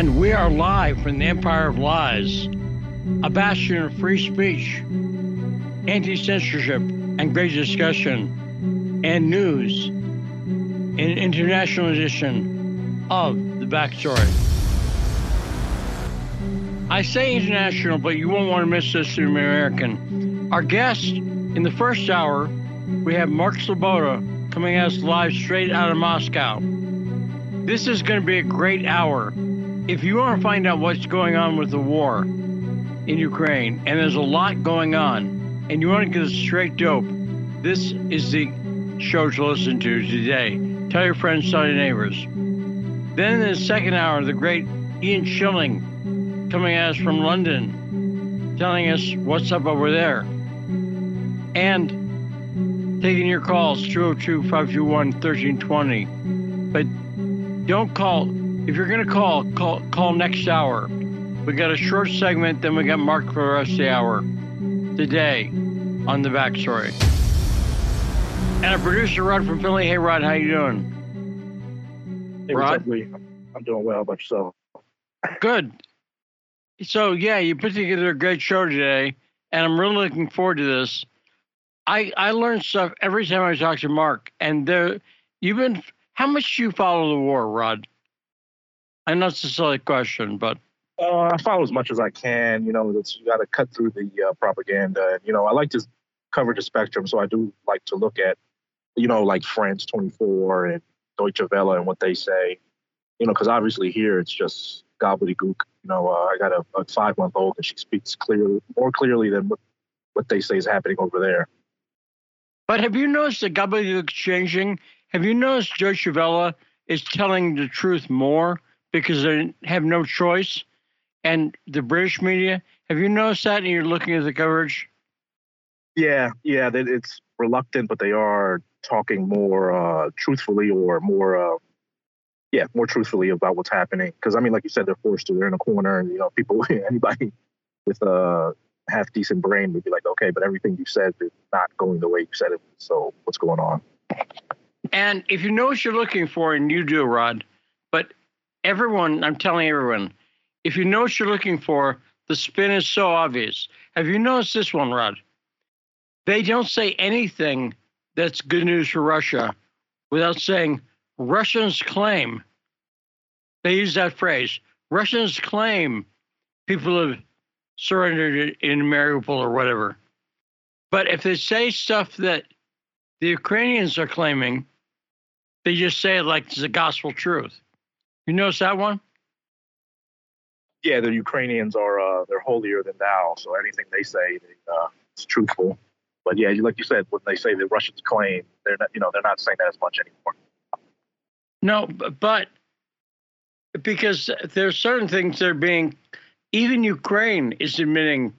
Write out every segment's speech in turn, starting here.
And we are live from the Empire of Lies, a bastion of free speech, anti censorship, and great discussion, and news, an international edition of The Backstory. I say international, but you won't want to miss this to American. Our guest in the first hour, we have Mark Sleboda coming at us live straight out of Moscow. This is going to be a great hour. If you want to find out what's going on with the war in Ukraine, and there's a lot going on, and you want to get straight dope, this is the show to listen to today. Tell your friends, tell your neighbors. Then in the second hour, the great Ian Shilling coming at us from London, telling us what's up over there. And taking your calls 202 521 1320. But don't call. If you're going to call, call, call next hour. We got a short segment, then we got Mark for the rest of the hour today on the backstory. And our producer Rod from Philly. Hey Rod, how you doing? Hey, Rod? I'm doing well, but yourself? Good. So yeah, you put together a great show today, and I'm really looking forward to this. I I learn stuff every time I talk to Mark, and there you've been. How much do you follow the war, Rod? I know it's a silly question, but Uh, I follow as much as I can. You know, it's, you got to cut through the uh, propaganda. And, you know, I like to cover the spectrum, so I do like to look at, you know, like France 24 and Deutsche Welle and what they say. You know, because obviously here it's just gobbledygook. You know, uh, I got a, a five month old and she speaks clearly, more clearly than what, what they say is happening over there. but have you noticed the gobbledygook changing? Have you noticed Deutsche Welle is telling the truth more because they have no choice? And the British media, have you noticed that? And you're looking at the coverage. Yeah, yeah, it's reluctant, but they are talking more uh, truthfully or more, uh, yeah, more truthfully about what's happening. Because I mean, like you said, they're forced to. They're in a corner, and you know, people, anybody with a half decent brain would be like, okay, but everything you said is not going the way you said it. So what's going on? And if you know what you're looking for, and you do, Rod, everyone, I'm telling everyone, if you know what you're looking for, the spin is so obvious. Have you noticed this one, Rod? They don't say anything that's good news for Russia without saying Russians claim. They use that phrase. Russians claim people have surrendered in Mariupol or whatever. But if they say stuff that the Ukrainians are claiming, they just say it like it's the gospel truth. You notice that one? Yeah, the Ukrainians are uh, they're holier than thou. So anything they say, they, uh, it's truthful. But yeah, like you said, when they say the Russians claim, they're not, you know, they're not saying that as much anymore. No, but because there's certain things that are being, even Ukraine is admitting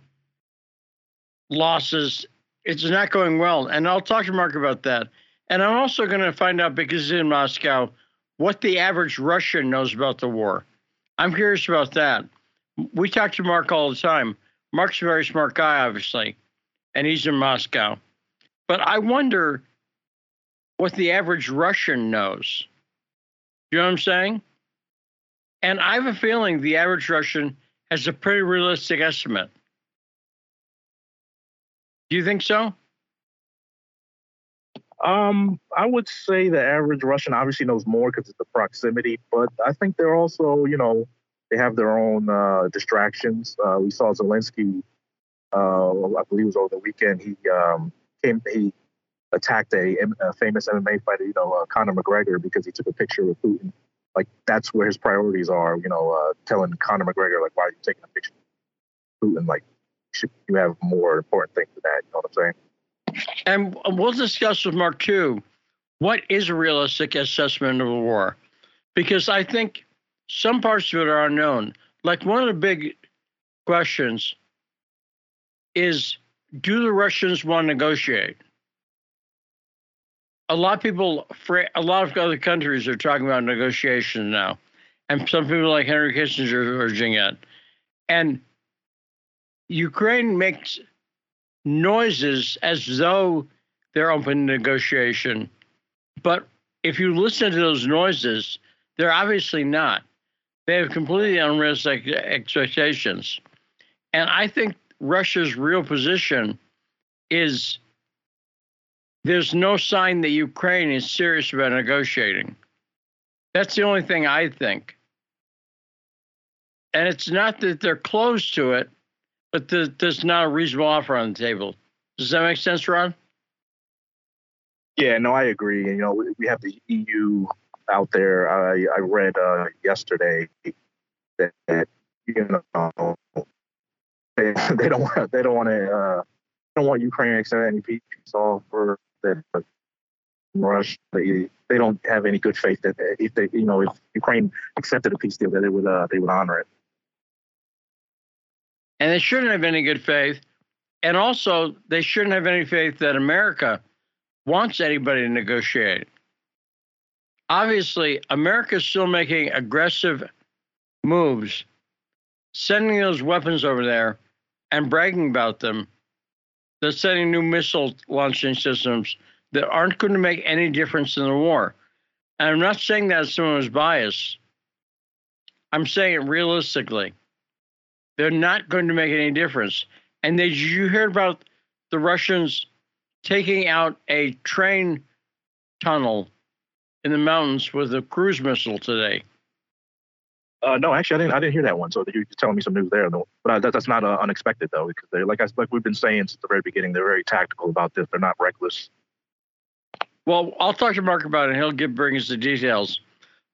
losses. It's not going well. And I'll talk to Mark about that. And I'm also going to find out, because he's in Moscow, what the average Russian knows about the war. I'm curious about that. We talk to Mark all the time. Mark's a very smart guy, obviously, and he's in Moscow. But I wonder what the average Russian knows. You know what I'm saying? And I have a feeling the average Russian has a pretty realistic estimate. Do you think so? Um, I would say the average Russian obviously knows more because of the proximity, but I think they're also, you know, they have their own uh, distractions. Uh, we saw Zelensky, uh, I believe it was over the weekend. He um, came, he attacked a, a famous MMA fighter, you know, uh, Conor McGregor, because he took a picture with Putin. Like that's where his priorities are, you know, uh, telling Conor McGregor like, why are you taking a picture with Putin? Like, should you have more important things than that? You know what I'm saying? And we'll discuss with Mark too what is a realistic assessment of the war. Because I think some parts of it are unknown. Like one of the big questions is do the Russians want to negotiate? A lot of people, a lot of other countries are talking about negotiations now. And some people like Henry Kissinger are urging it. And Ukraine makes noises as though they're open negotiation. But if you listen to those noises, they're obviously not. They have completely unrealistic expectations. And I think Russia's real position is there's no sign that Ukraine is serious about negotiating. That's the only thing I think. And it's not that they're close to it, but there's not a reasonable offer on the table. Does that make sense, Ron? Yeah, no, I agree. You know, we have the EU out there. I, I read uh, yesterday that you know they, they don't want they don't want to uh, don't want Ukraine to accept any peace offer that Russia they, they don't have any good faith that if they you know if Ukraine accepted a peace deal that they would uh, they would honor it. And they shouldn't have any good faith. And also, they shouldn't have any faith that America wants anybody to negotiate. Obviously, America is still making aggressive moves, sending those weapons over there and bragging about them. They're sending new missile launching systems that aren't going to make any difference in the war. And I'm not saying that someone was biased. I'm saying it realistically. They're not going to make any difference. And did you hear about the Russians taking out a train tunnel in the mountains with a cruise missile today? Uh, no, actually, I didn't. I didn't hear that one. So you're telling me some news there. But uh, that, that's not uh, unexpected, though, because they're like I, like we've been saying since the very beginning. They're very tactical about this. They're not reckless. Well, I'll talk to Mark about it. and He'll give bring us the details.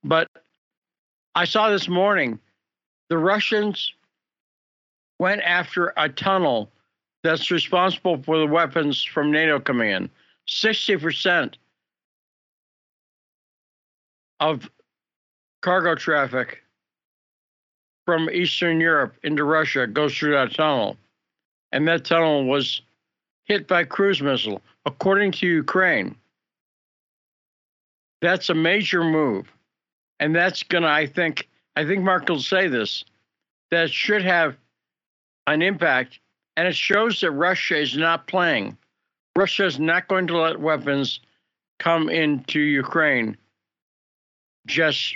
But I saw this morning the Russians went after a tunnel that's responsible for the weapons from NATO command. Sixty percent of cargo traffic from Eastern Europe into Russia goes through that tunnel. And that tunnel was hit by cruise missile, according to Ukraine. That's a major move. And that's going to, I think, I think Mark will say this, that should have an impact. And it shows that Russia is not playing. Russia is not going to let weapons come into Ukraine just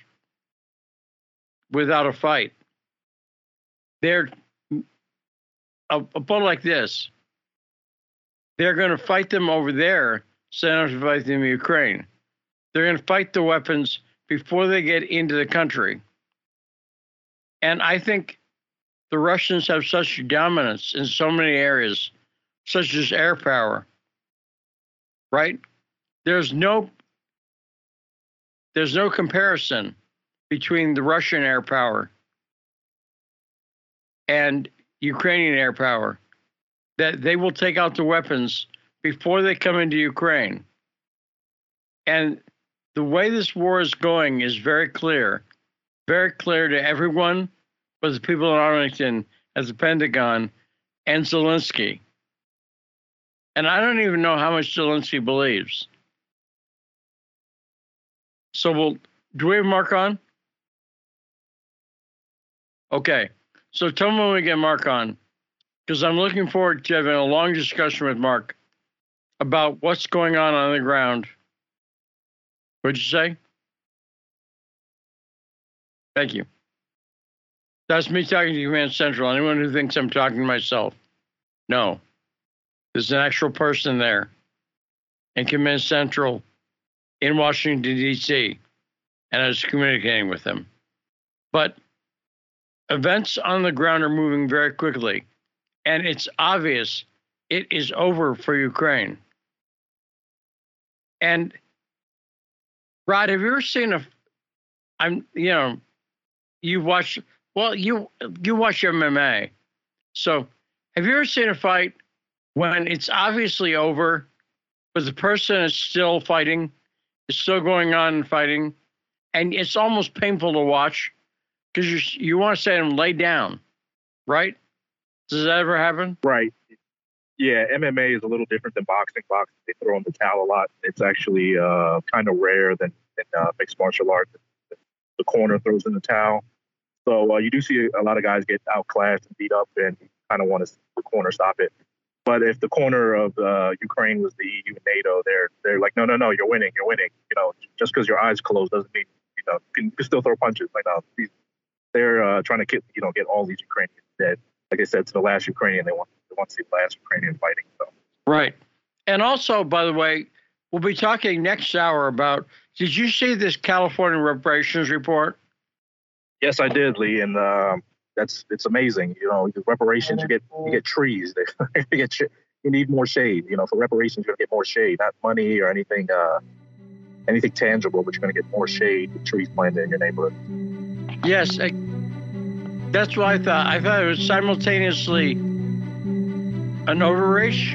without a fight they're a, a like this. They're going to fight them over there, so they don't have to fight them in Ukraine. They're going to fight the weapons before they get into the country. And I think the Russians have such dominance in so many areas, such as air power. Right? There's no there's no comparison between the Russian air power and Ukrainian air power that they will take out the weapons before they come into Ukraine. And the way this war is going is very clear, very clear to everyone, but the people in Arlington, at the Pentagon, and Zelensky. And I don't even know how much Zelensky believes. So, we'll, do we have Mark on? Okay. So tell me when we get Mark on, because I'm looking forward to having a long discussion with Mark about what's going on on the ground. What'd you say? Thank you. That's me talking to Command Central. Anyone who thinks I'm talking to myself, no. There's an actual person there in Command Central in Washington, D.C., and I was communicating with them. But events on the ground are moving very quickly, and it's obvious it is over for Ukraine. And Rod, have you ever seen a? I'm you know, you watch well you you watch MMA, so have you ever seen a fight when it's obviously over, but the person is still fighting, is still going on fighting, and it's almost painful to watch because you you want to say them lay down, right? Does that ever happen? Right. Yeah, MMA is a little different than boxing. Boxing they throw in the towel a lot. It's actually uh, kind of rare than in uh, mixed martial arts. The corner throws in the towel. So uh, you do see a lot of guys get outclassed and beat up, and kind of want to the corner stop it. But if the corner of uh, Ukraine was the EU and NATO, they're they're like, no, no, no, you're winning, you're winning. You know, just because your eyes closed doesn't mean you know you can, still throw punches. Like, no, they're uh, trying to get you know get all these Ukrainians dead. Like I said, to the last Ukrainian, they want they want to see the last Ukrainian fighting. So. Right, and also, by the way, we'll be talking next hour about. Did you see this California reparations report? Yes, I did, Lee, and uh, that's it's amazing. You know, reparations you get you get trees. you get you need more shade. You know, for reparations you're gonna get more shade, not money or anything uh, anything tangible, but you're gonna get more shade with trees planted in your neighborhood. Yes, I, that's what I thought. I thought it was simultaneously an overreach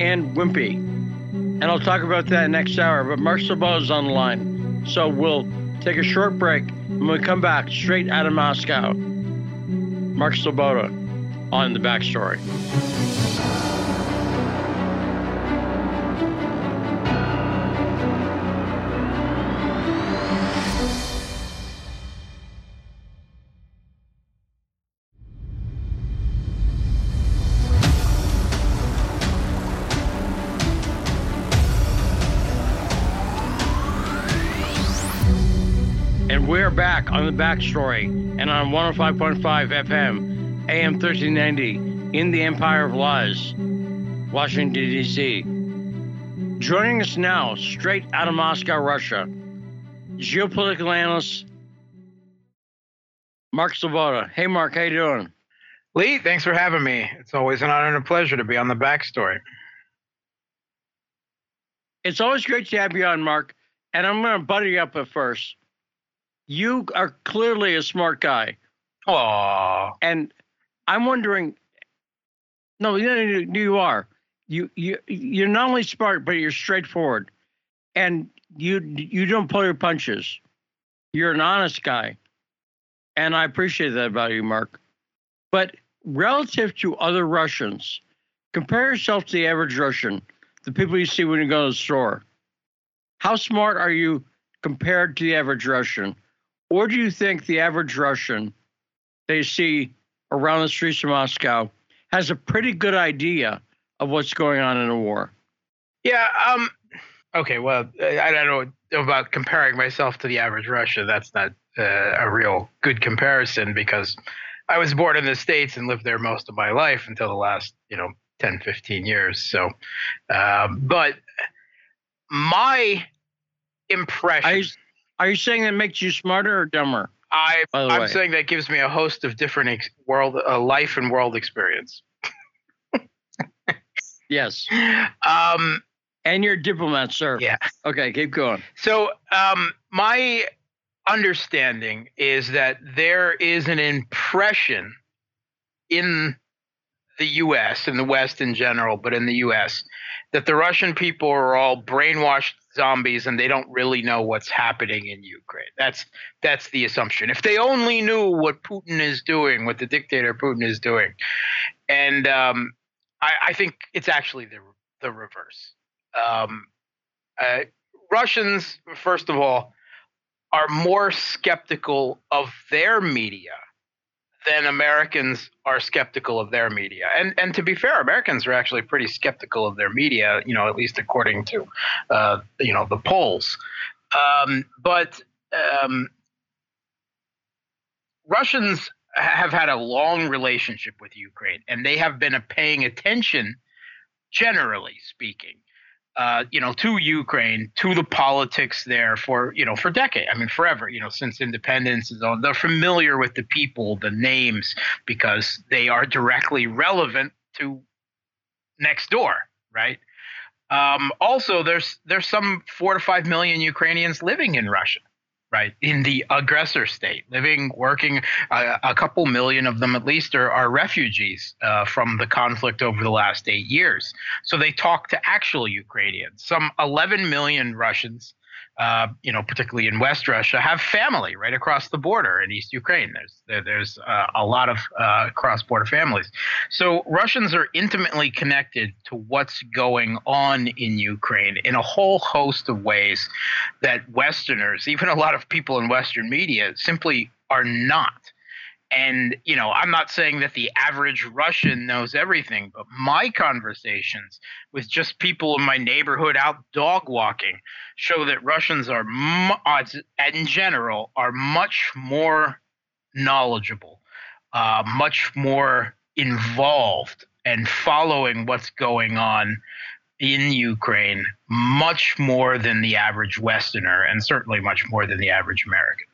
and wimpy. And I'll talk about that next hour. But Sleboda is on the line. So we'll take a short break. When we come back, straight out of Moscow, Mark Sleboda on the backstory. On the backstory and on 105.5 FM, AM 1390, in the Empire of Lies, Washington, D.C. Joining us now, straight out of Moscow, Russia, geopolitical analyst Mark Sleboda. Hey, Mark, how you doing? Lee, thanks for having me. It's always an honor and a pleasure to be on the backstory. It's always great to have you on, Mark. And I'm going to butter you up at first you are clearly a smart guy. Aww. And I'm wondering, no, you, you are. You you you're not only smart, but you're straightforward, and you you don't pull your punches. You're an honest guy, and I appreciate that about you, Mark. But relative to other Russians, compare yourself to the average Russian, the people you see when you go to the store. How smart are you compared to the average Russian? Or do you think the average Russian they see around the streets of Moscow has a pretty good idea of what's going on in a war? Yeah. Um. Okay. Well, I don't know about comparing myself to the average Russian. That's not uh, a real good comparison because I was born in the States and lived there most of my life until the last, you know, 10, 15 years. So, uh, but my impression. I, are you saying that makes you smarter or dumber? I, I'm way? saying that gives me a host of different ex- world, uh, life and world experience. yes. Um, and you're a diplomat, sir. Yeah. Okay, keep going. So, um, my understanding is that there is an impression in the U.S. in the West in general, but in the U.S. that the Russian people are all brainwashed zombies and they don't really know what's happening in Ukraine. That's that's the assumption. If they only knew what Putin is doing, what the dictator Putin is doing, and um, I, I, think it's actually the the reverse. Um, uh, Russians, first of all, are more skeptical of their media then Americans are skeptical of their media. And and to be fair, Americans are actually pretty skeptical of their media, you know, at least according to uh, you know the polls. Um, but um, Russians have had a long relationship with Ukraine, and they have been paying attention, generally speaking, uh, you know, to Ukraine, to the politics there for, you know, for decades. I mean, forever, you know, since independence is on. They're familiar with the people, the names, because they are directly relevant to next door, right? Um, also, there's there's some four to five million Ukrainians living in Russia right. In the aggressor state living working uh, a couple million of them at least are, are refugees uh, from the conflict over the last eight years. So they talk to actual ukrainians. Some 11 million russians uh, you know, particularly in West Russia, have family right across the border in East Ukraine. There's there, there's uh, a lot of uh, cross-border families, so Russians are intimately connected to what's going on in Ukraine in a whole host of ways that Westerners, even a lot of people in Western media, simply are not. And, you know, I'm not saying that the average Russian knows everything, but my conversations with just people in my neighborhood out dog walking show that Russians are, in general, are much more knowledgeable, uh, much more involved, and following what's going on in Ukraine much more than the average Westerner, and certainly much more than the average American.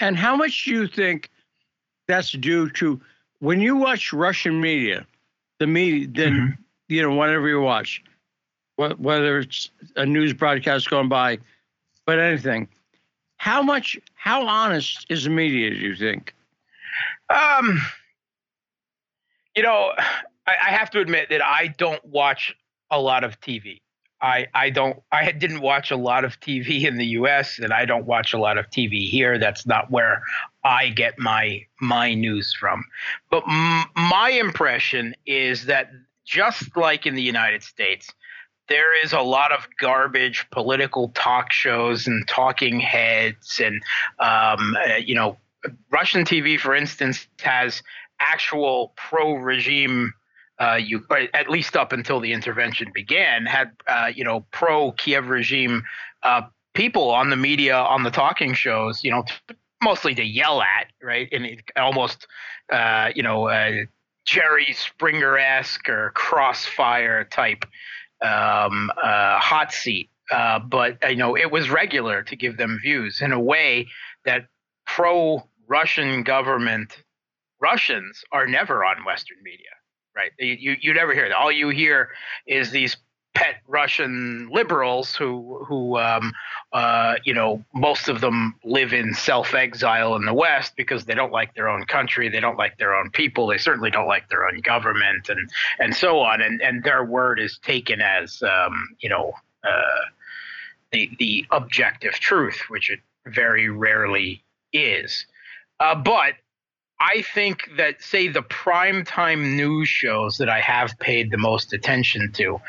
And how much do you think that's due to when you watch Russian media, the media, then mm-hmm. you know whatever you watch, whether it's a news broadcast going by, but anything. How much? How honest is the media? Do you think? Um, you know, I, I have to admit that I don't watch a lot of TV. I, I don't I didn't watch a lot of TV in the US and I don't watch a lot of TV here. That's not where I get my my news from. But m- my impression is that just like in the United States there is a lot of garbage political talk shows and talking heads and um, uh, you know Russian TV for instance has actual pro regime uh, you at least up until the intervention began had uh, you know pro Kiev regime uh, people on the media on the talking shows you know t- mostly to yell at right? And almost uh, you know uh, Jerry Springer esque or crossfire type um, uh, hot seat. But you know it was regular to give them views in a way that pro Russian government Russians are never on Western media right? You you never hear that. All you hear is these pet Russian liberals who who um, uh, you know most of them live in self exile in the West because they don't like their own country, they don't like their own people, they certainly don't like their own government, and and so on, and and their word is taken as um, you know uh, the the objective truth, which it very rarely is. Uh, but I think that, say, the primetime news shows that I have paid the most attention to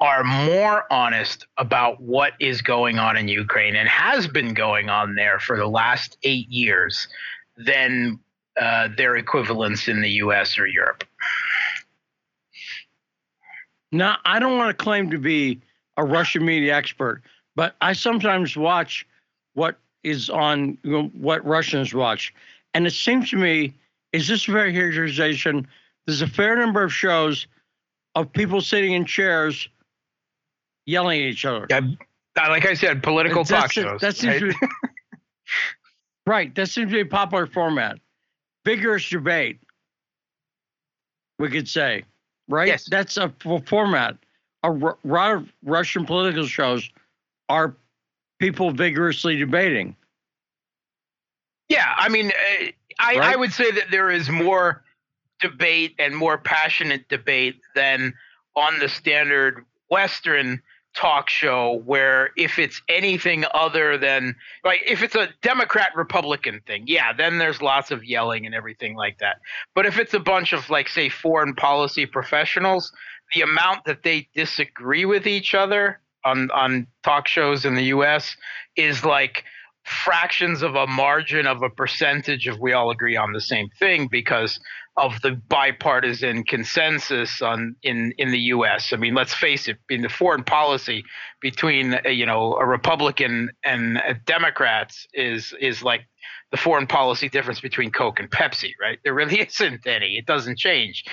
are more honest about what is going on in Ukraine and has been going on there for the last eight years than uh, their equivalents in the US or Europe. Now, I don't want to claim to be a Russian media expert, but I sometimes watch what is on you know, what Russians watch and it seems to me, is this a fair characterization? There's a fair number of shows of people sitting in chairs yelling at each other. Yeah, uh, like I said, political talk shows. That seems right? to be, right. That seems to be a popular format. Vigorous debate, we could say, right? Yes. That's a format. A lot of Russian political shows are people vigorously debating. Yeah, I mean, uh, I, right? I would say that there is more debate and more passionate debate than on the standard Western talk show where if it's anything other than like if it's a democrat republican thing yeah then there's lots of yelling and everything like that but if it's a bunch of like say foreign policy professionals the amount that they disagree with each other on on talk shows in the US is like fractions of a margin of a percentage if we all agree on the same thing because of the bipartisan consensus on in in the US. I mean, let's face it, in the foreign policy between uh, you know a Republican and a Democrats is is like the foreign policy difference between Coke and Pepsi, right? There really isn't any. It doesn't change,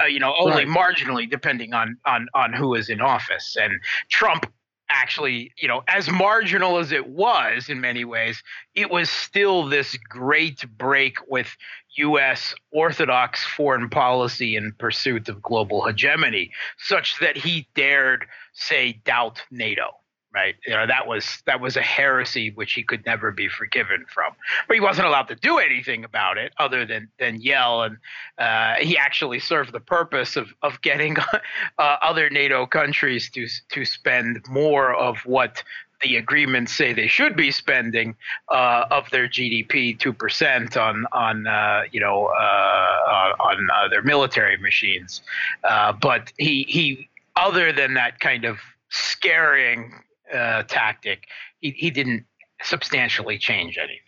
uh, you know, only right. marginally depending on on on who is in office. And Trump actually, you know, as marginal as it was in many ways, it was still this great break with U.S. orthodox foreign policy in pursuit of global hegemony, such that he dared say doubt NATO right? You know that was that was a heresy which he could never be forgiven from. But he wasn't allowed to do anything about it other than than yell, and uh, he actually served the purpose of of getting uh, other NATO countries to to spend more of what the agreements say they should be spending uh, of their GDP two percent on on uh, you know uh, on uh, their military machines. but he he other than that kind of scaring uh, tactic, he, he didn't substantially change anything.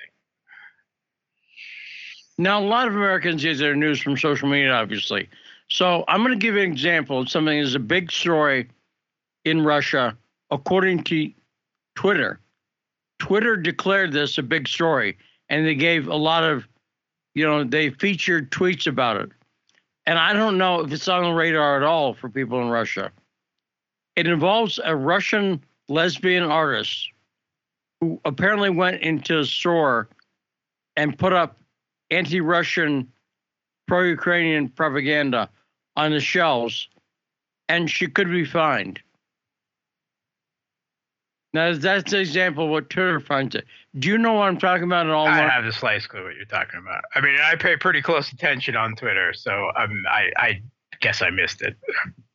Now, a lot of Americans get their news from social media, obviously. So I'm going to give you an example of something that's a big story in Russia, according to Twitter. Twitter declared this a big story, and they gave a lot of, you know, they featured tweets about it. And I don't know if it's on the radar at all for people in Russia. It involves a Russian lesbian artist who apparently went into a store and put up anti Russian, pro Ukrainian propaganda on the shelves, and she could be fined. Now, that's an example of what Twitter finds it. Do you know what I'm talking about at all? I Mark? have the slightest clue what you're talking about. I mean, I pay pretty close attention on Twitter, so um, I, I guess I missed it.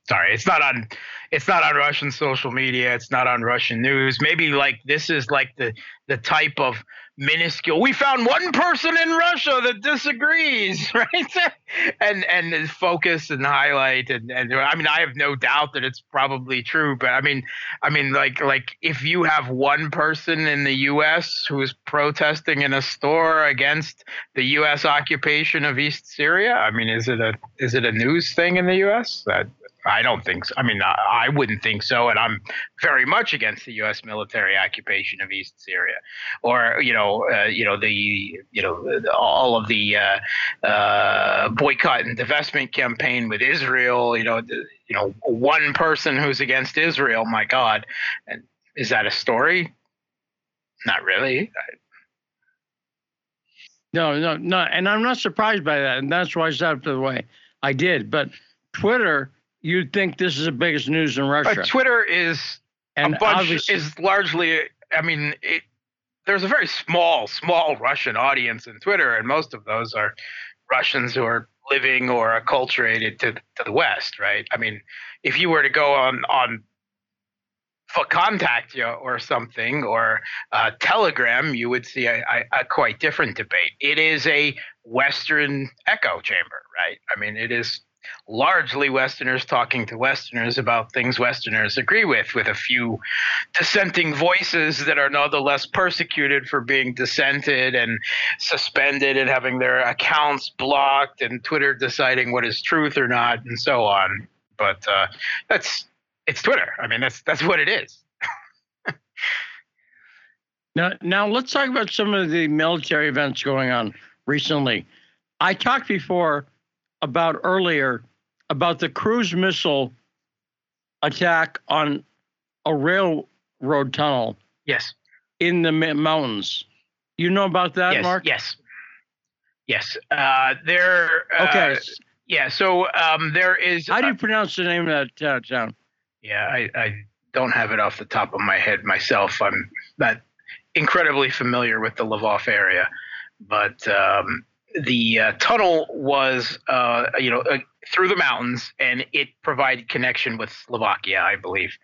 Sorry, it's not on. It's not on Russian social media. It's not on Russian news. Maybe like this is like the the type of minuscule. We found one person in Russia that disagrees, right? and and focus and highlight and and I mean I have no doubt that it's probably true, but I mean I mean like like if you have one person in the U.S. who is protesting in a store against the U.S. occupation of East Syria, I mean is it a is it a news thing in the U.S. that I don't think so. I mean, I, I wouldn't think so, and I'm very much against the U.S. military occupation of East Syria, or you know, uh, you know the you know all of the uh, uh, boycott and divestment campaign with Israel. You know, the, you know, one person who's against Israel. My God, and is that a story? Not really. No, no, no. And I'm not surprised by that. And that's why I said it the way I did. But Twitter, you'd think this is the biggest news in Russia. But Twitter is and a bunch is largely. I mean, it, there's a very small, small Russian audience in Twitter, and most of those are Russians who are living or acculturated to to the West, right? I mean, if you were to go on on VKontakte or something or uh, Telegram, you would see a, a, a quite different debate. It is a Western echo chamber, right? I mean, it is largely Westerners talking to Westerners about things Westerners agree with, with a few dissenting voices that are nonetheless persecuted for being dissented and suspended and having their accounts blocked and Twitter deciding what is truth or not and so on. But uh, that's it's Twitter. I mean, that's that's what it is. now, now let's talk about some of the military events going on recently. I talked before about earlier about the cruise missile attack on a railroad tunnel Yes. in the mountains. You know about that, yes. Mark? Yes. Yes. Uh, there. Uh, Okay. Yeah. So um, there is. How do you pronounce the name of that uh, town? Yeah, I, I don't have it off the top of my head myself. I'm not incredibly familiar with the Lvov area, but um, the uh, tunnel was, uh, you know, uh, through the mountains, and it provided connection with Slovakia, I believe,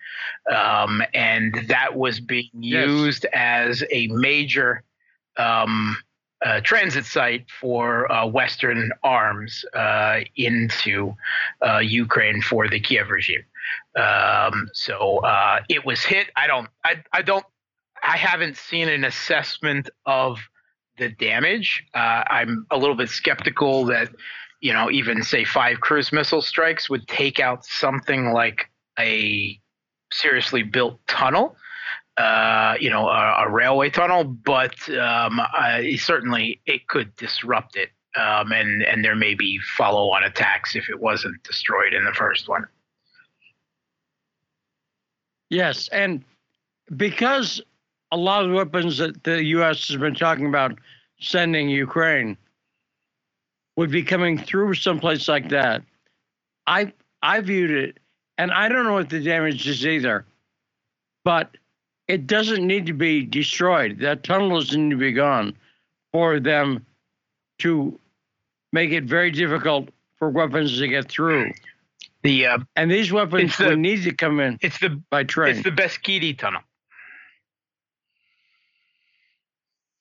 um, and that was being Yes. used as a major. Um, uh, transit site for uh, Western arms uh, into uh, Ukraine for the Kiev regime. Um, so uh, it was hit. I don't. I. I don't. I haven't seen an assessment of the damage. Uh, I'm a little bit skeptical that you know even say five cruise missile strikes would take out something like a seriously built tunnel. Uh, you know, a, a railway tunnel, but um, I, certainly it could disrupt it, um, and and there may be follow-on attacks if it wasn't destroyed in the first one. Yes, and because a lot of the weapons that the U.S. has been talking about sending Ukraine would be coming through someplace like that, I I viewed it, and I don't know what the damage is either, but it doesn't need to be destroyed. That tunnel doesn't need to be gone for them to make it very difficult for weapons to get through. The uh, And these weapons the- need to come in it's the by train. it's the Beskidi tunnel.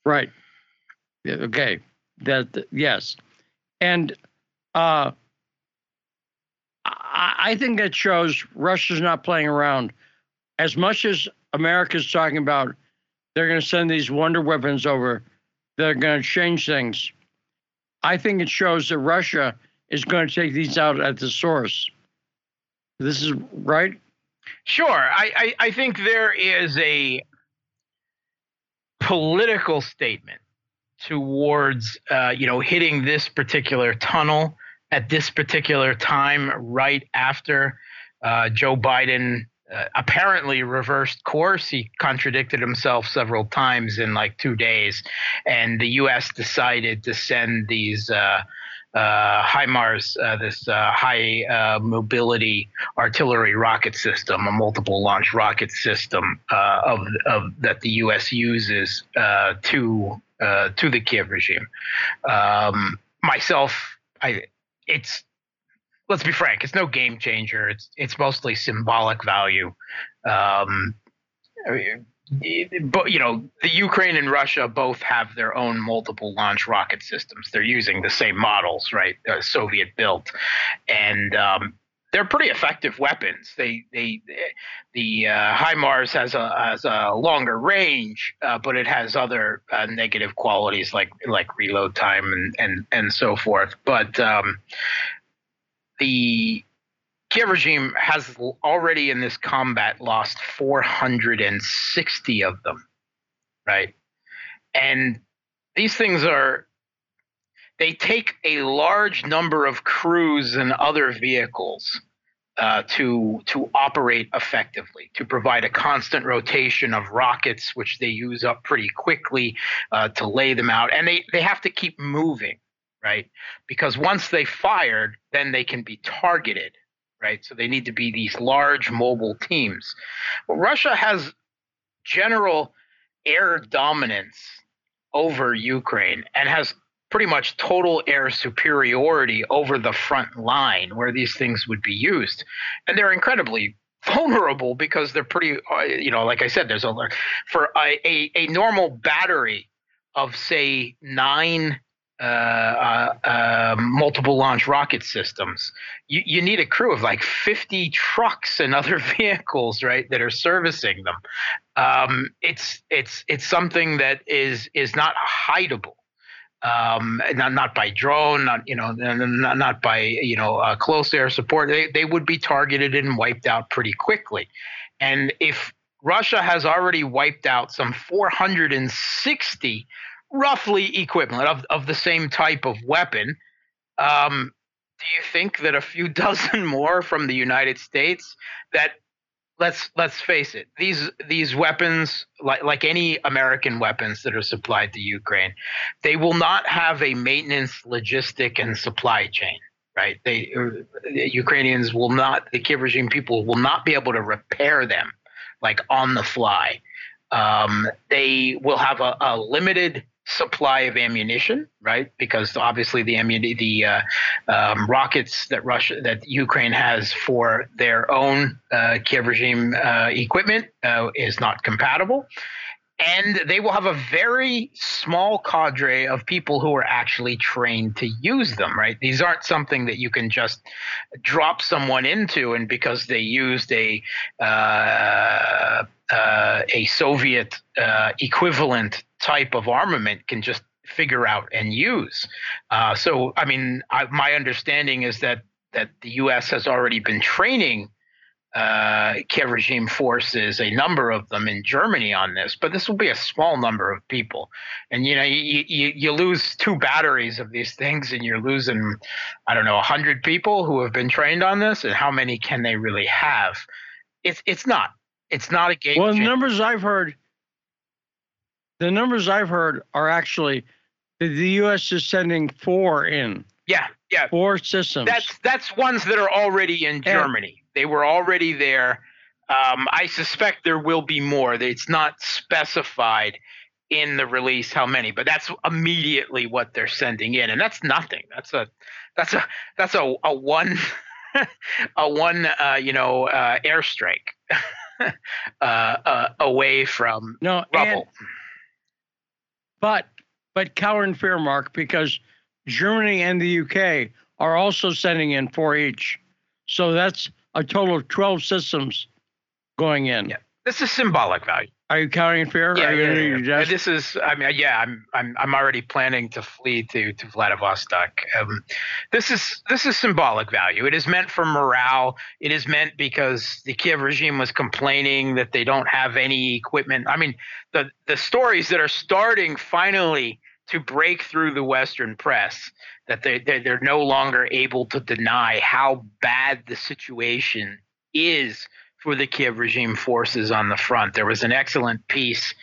Right. Okay. That yes, and uh, I, I think that shows Russia's not playing around. As much as America's talking about, they're going to send these wonder weapons over. They're going to change things. I think it shows that Russia is going to take these out at the source. This is right. Sure, I, I I think there is a political statement towards uh, you know hitting this particular tunnel at this particular time, right after uh, Joe Biden uh, apparently reversed course. He contradicted himself several times in like two days, and the U.S. decided to send these. Uh, uh, HIMARS, uh, this uh, high uh, mobility artillery rocket system, a multiple launch rocket system uh, of, of that the U.S. uses uh, to to the Kiev regime. Um, myself, I it's let's be frank, it's no game changer. It's it's mostly symbolic value. Um, but you know, the Ukraine and Russia both have their own multiple launch rocket systems. They're using the same models, right? Uh, Soviet built, and um, they're pretty effective weapons. They they the uh, HIMARS has a has a longer range, uh, but it has other uh, negative qualities like like reload time and and and so forth. But um, the Kiev regime has already in this combat lost 460 of them, right? And these things are they take a large number of crews and other vehicles uh, to to operate effectively, to provide a constant rotation of rockets, which they use up pretty quickly uh, to lay them out, and they they have to keep moving, right? Because once they fired, then they can be targeted right? So they need to be these large mobile teams. Well, Russia has general air dominance over Ukraine and has pretty much total air superiority over the front line where these things would be used. And they're incredibly vulnerable because they're pretty, uh, you know, like I said, there's a, for a, a, a normal battery of, say, nine uh, uh, uh, multiple launch rocket systems, you, you need a crew of like 50 trucks and other vehicles, right, that are servicing them. Um, it's it's it's something that is is not hideable. Um, not not by drone, not you know, not, not by you know uh, close air support. They they would be targeted and wiped out pretty quickly. And if Russia has already wiped out some 460 roughly equivalent of, of the same type of weapon. Um, do you think that a few dozen more from the United States that let's let's face it these these weapons like like any American weapons that are supplied to Ukraine they will not have a maintenance logistic and supply chain right they uh, Ukrainians will not the Kiev regime people will not be able to repair them like on the fly um, they will have a, a limited supply of ammunition, right? Because obviously the ammunition, the uh, um, rockets that Russia, that Ukraine has for their own uh, Kiev regime uh, equipment uh, is not compatible. And they will have a very small cadre of people who are actually trained to use them, right? These aren't something that you can just drop someone into, and because they used a uh, uh, a Soviet equivalent type of armament can just figure out and use. Uh, so, I mean, I, my understanding is that that the U.S. has already been training uh, Kiev regime forces, a number of them in Germany on this, but this will be a small number of people. And you know, you, you, you lose two batteries of these things, and you're losing, I don't know, hundred people who have been trained on this, and how many can they really have? It's it's not. It's not a game. Well, the numbers I've heard, the numbers I've heard are actually the U.S. is sending four in. Yeah, yeah, four systems. That's that's ones that are already in Germany. They were already there. Um, I suspect there will be more. It's not specified in the release how many, but that's immediately what they're sending in, and that's nothing. That's a that's a that's a, a one a one uh, you know uh, airstrike uh, uh, away from no rubble. And, but but cower and fear, Mark, because Germany and the UK are also sending in four each. So that's a total of 12 systems going in. Yeah. This is symbolic value. Are you counting fair? Yeah, Are you yeah, yeah, This is, I mean, yeah, I'm, I'm, I'm already planning to flee to to Vladivostok. Um, this is this is symbolic value. It is meant for morale. It is meant because the Kiev regime was complaining that they don't have any equipment. I mean, the the stories that are starting finally to break through the Western press that they they- they're no longer able to deny how bad the situation is for the Kiev regime forces on the front. There was an excellent piece,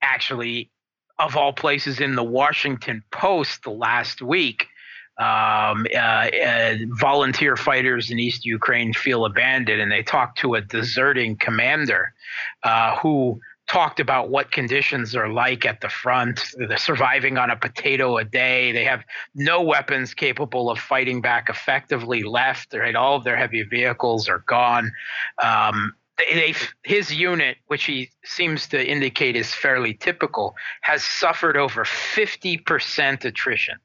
actually, of all places, in the Washington Post last week. Um, uh, uh, volunteer fighters in East Ukraine feel abandoned, and they talk to a deserting commander uh, who talked about what conditions are like at the front. They're surviving on a potato a day. They have no weapons capable of fighting back effectively left. Right, all of their heavy vehicles are gone. Um, they, his unit, which he seems to indicate is fairly typical, has suffered over 50% attrition.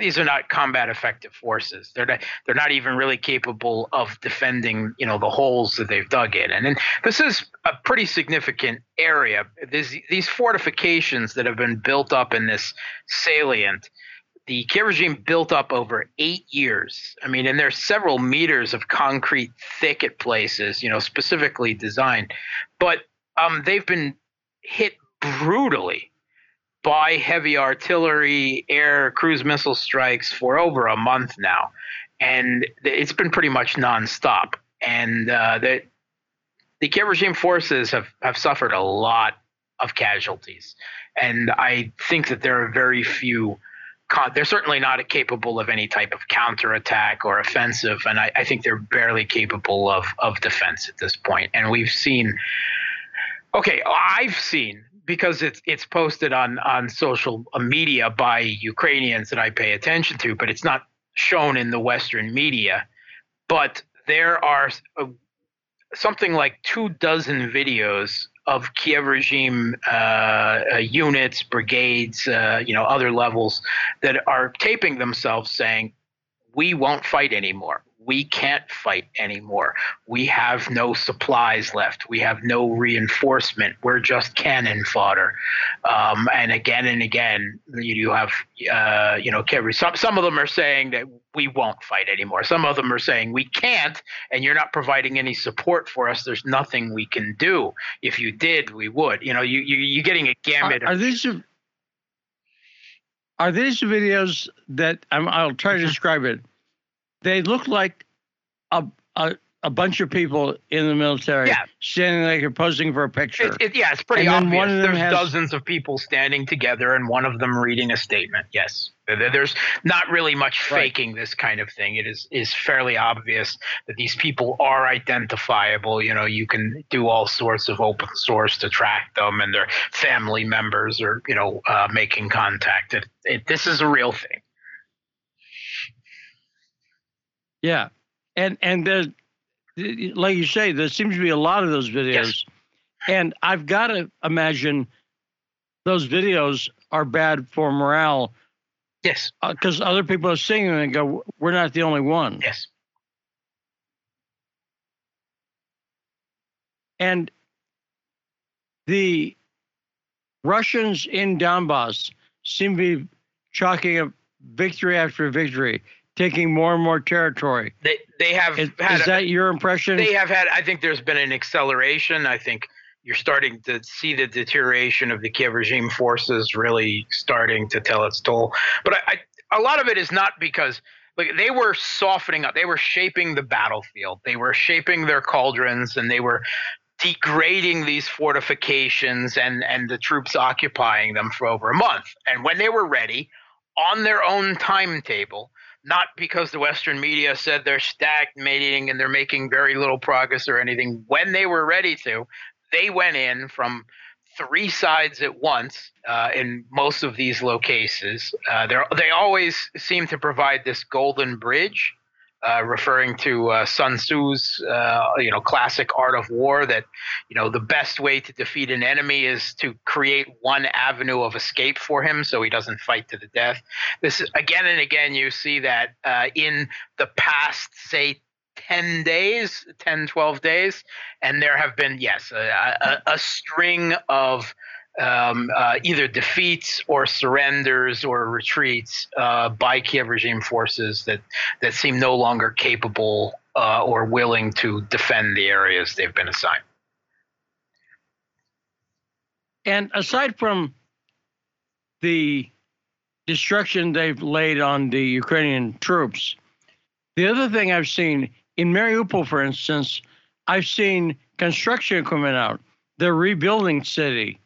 These are not combat effective forces. They're not, they're not even really capable of defending, you know, the holes that they've dug in. And then this is a pretty significant area. These fortifications that have been built up in this salient. The Kiev regime built up over eight years. I mean, and there's several meters of concrete thick at places, you know, specifically designed. But um, they've been hit brutally by heavy artillery, air, cruise missile strikes for over a month now, and it's been pretty much nonstop. And uh, the the Kiev regime forces have have suffered a lot of casualties, and I think that there are very few. They're certainly not capable of any type of counterattack or offensive, and I, I think they're barely capable of of defense at this point. And we've seen. Okay, I've seen because it's it's posted on on social media by Ukrainians that I pay attention to, but it's not shown in the Western media. But there are uh, something like two dozen videos of Kiev regime uh, uh, units, brigades, uh, you know, other levels that are taping themselves saying, "We won't fight anymore we can't fight anymore. We have no supplies left. We have no reinforcement. We're just cannon fodder. Um, and again and again, you have, uh, you know, some, some of them are saying that we won't fight anymore. Some of them are saying we can't, and you're not providing any support for us. There's nothing we can do. If you did, we would. You know, you, you you're getting a gamut. Are, are these are these videos that I'm, I'll try to describe it? They look like a, a a bunch of people in the military Yeah. standing like they're posing for a picture. It, it, yeah, it's pretty And obvious. one of them There's has- dozens of people standing together, and one of them reading a statement. Yes, there's not really much Right. faking this kind of thing. It is is fairly obvious that these people are identifiable. You know, you can do all sorts of open source to track them, and their family members are you know uh, making contact. It, it, this is a real thing. Yeah, and and there's like you say, there seems to be a lot of those videos, Yes. and I've got to imagine those videos are bad for morale Yes, uh, because other people are seeing them and go, "We're not the only one." yes. And the Russians in Donbass seem to be chalking up victory after victory, taking more and more territory. They they have Is, had is that your impression? They have had. I think there's been an acceleration. I think you're starting to see the deterioration of the Kiev regime forces really starting to tell its toll. But I, I, a lot of it is not because like they were softening up. They were shaping the battlefield. They were shaping their cauldrons, and they were degrading these fortifications and and the troops occupying them for over a month. And when they were ready, on their own timetable, not because the Western media said they're stagnating and they're making very little progress or anything. When they were ready to, they went in from three sides at once uh, in most of these locations. Uh, they always seem to provide this golden bridge. Uh, referring to uh, Sun Tzu's, uh, you know, classic art of war, that you know the best way to defeat an enemy is to create one avenue of escape for him, so he doesn't fight to the death this is again and again you see that uh, in the past say 10 days, 10, 12 days. And there have been, yes, a, a, a string of um, uh, either defeats or surrenders or retreats uh, by Kiev regime forces that, that seem no longer capable uh, or willing to defend the areas they've been assigned. And aside from the destruction they've laid on the Ukrainian troops, the other thing I've seen in Mariupol, for instance, I've seen construction equipment out. They're rebuilding city.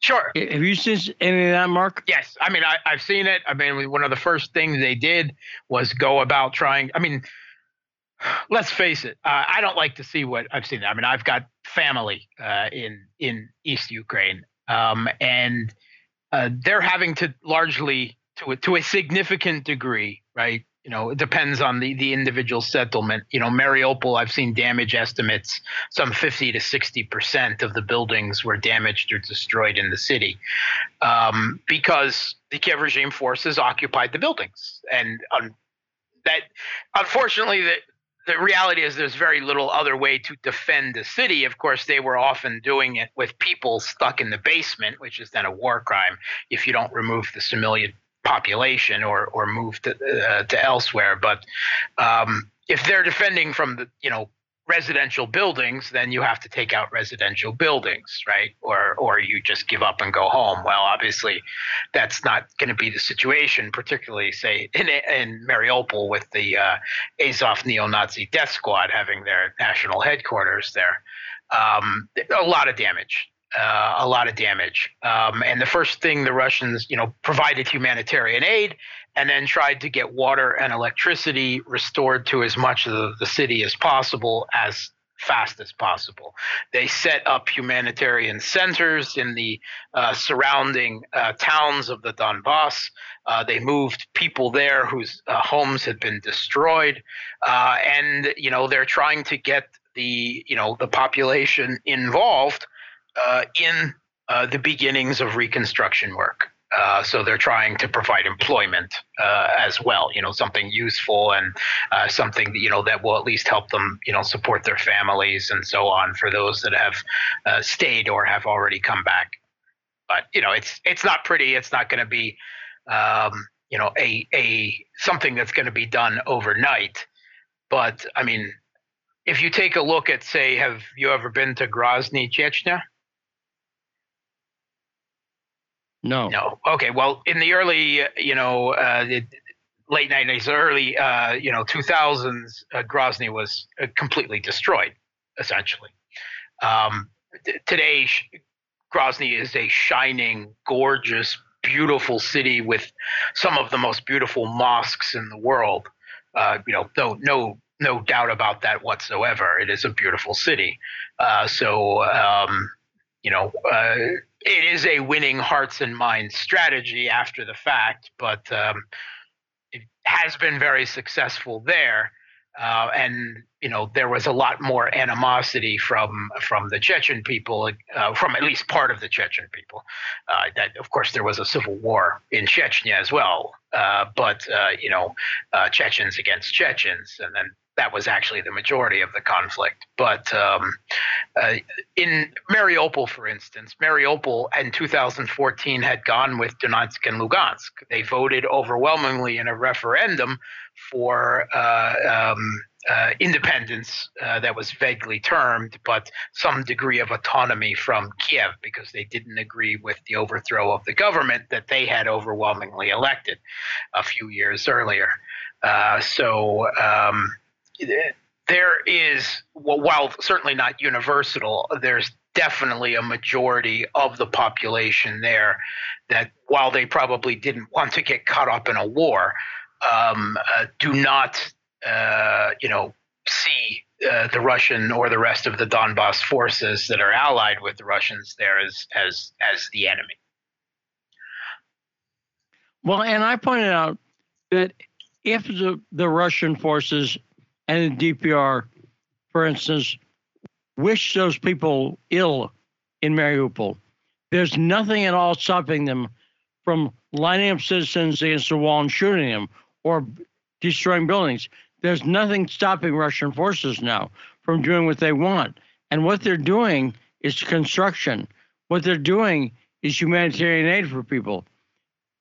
Sure. Have you seen any of that, Mark? Yes. I mean, I, have seen it. I mean, one of the first things they did was go about trying. I mean, let's face it. Uh, I don't like to see what I've seen. I mean, I've got family uh, in in East Ukraine, um, and uh, they're having to largely, to a, to a significant degree, right, you know, it depends on the, the individual settlement. You know, Mariupol, I've seen damage estimates, some 50 to 60% of the buildings were damaged or destroyed in the city um, because the Kiev regime forces occupied the buildings. And um, that, unfortunately, that the reality is there's very little other way to defend the city. Of course, they were often doing it with people stuck in the basement, which is then a war crime if you don't remove the civilian population or or move to uh, to elsewhere. But um, if they're defending from the you know residential buildings, then you have to take out residential buildings, right? Or or you just give up and go home. Well, obviously, that's not going to be the situation, particularly say in in Mariupol with the uh, Azov neo-Nazi death squad having their national headquarters there. Um, a lot of damage uh, a lot of damage. Um, and the first thing the Russians, you know, provided humanitarian aid and then tried to get water and electricity restored to as much of the, the city as possible as fast as possible. They set up humanitarian centers in the uh, surrounding uh, towns of the Donbass. Uh, they moved people there whose uh, homes had been destroyed, uh, and you know they're trying to get the you know the population involved in uh, the beginnings of reconstruction work. Uh, so they're trying to provide employment uh, as well, you know, something useful and uh, something you know that will at least help them, you know, support their families and so on for those that have uh, stayed or have already come back. But you know, it's it's not pretty. It's not going to be, um, you know, a a something that's going to be done overnight. But I mean, if you take a look at, say, have you ever been to Grozny, Chechnya? No. No. Okay. Well, in the early, you know, uh, late 90s, early, uh, you know, 2000s, uh, Grozny was uh, completely destroyed, essentially. Um, today, Grozny is a shining, gorgeous, beautiful city with some of the most beautiful mosques in the world. Uh, you know, no, no, no doubt about that whatsoever. It is a beautiful city. Uh, so, um, you know, uh, it is a winning hearts and minds strategy after the fact, but um, it has been very successful there. Uh, and you know there was a lot more animosity from from the Chechen people, uh, from at least part of the Chechen people. Uh, that of course there was a civil war in Chechnya as well, uh, but uh, you know uh, Chechens against Chechens, and then that was actually the majority of the conflict. But um, uh, in Mariupol, for instance, Mariupol in 2014 had gone with Donetsk and Lugansk. They voted overwhelmingly in a referendum for uh, um, uh, independence uh, that was vaguely termed, but some degree of autonomy from Kiev because they didn't agree with the overthrow of the government that they had overwhelmingly elected a few years earlier. Uh, so um, there is, well, while certainly not universal, there's definitely a majority of the population there that, while they probably didn't want to get caught up in a war, um, uh, do not, uh, you know, see uh, the Russian or the rest of the Donbass forces that are allied with the Russians there as as as the enemy. Well, and I pointed out that if the, the Russian forces and the DPR, for instance, wish those people ill in Mariupol. There's nothing at all stopping them from lining up citizens against the wall and shooting them or destroying buildings. there's nothing stopping Russian forces now from doing what they want. And what they're doing is construction. What they're doing is humanitarian aid for people.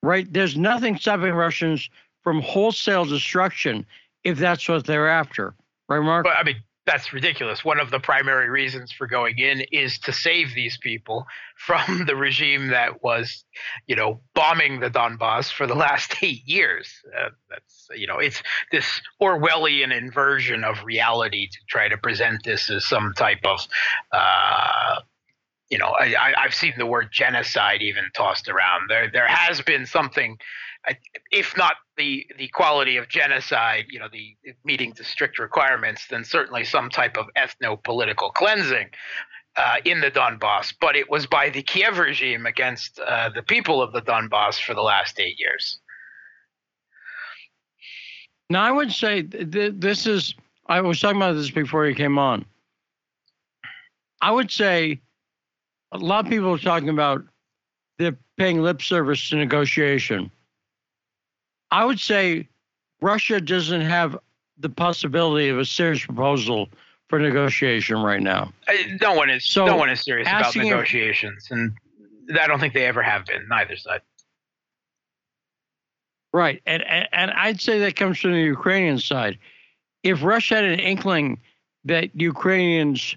Right? There's nothing stopping Russians from wholesale destruction if that's what they're after. Right, Mark? But I mean, that's ridiculous. One of the primary reasons for going in is to save these people from the regime that was, you know, bombing the Donbass for the last eight years. Uh, that's, you know, it's this Orwellian inversion of reality to try to present this as some type of, uh, you know, I, have seen the word genocide even tossed around. There, there has been something if not the the quality of genocide, you know, the meeting the strict requirements, then certainly some type of ethno-political cleansing uh, in the Donbass. But it was by the Kiev regime against uh, the people of the Donbass for the last eight years. Now, I would say th- this is. I was talking about this before you came on. I would say a lot of people are talking about they're paying lip service to negotiation. I would say Russia doesn't have the possibility of a serious proposal for negotiation right now. Uh, no one is. So no one is serious about negotiations, if, and I don't think they ever have been. Neither side. Right, and, and and I'd say that comes from the Ukrainian side. If Russia had an inkling that Ukrainians,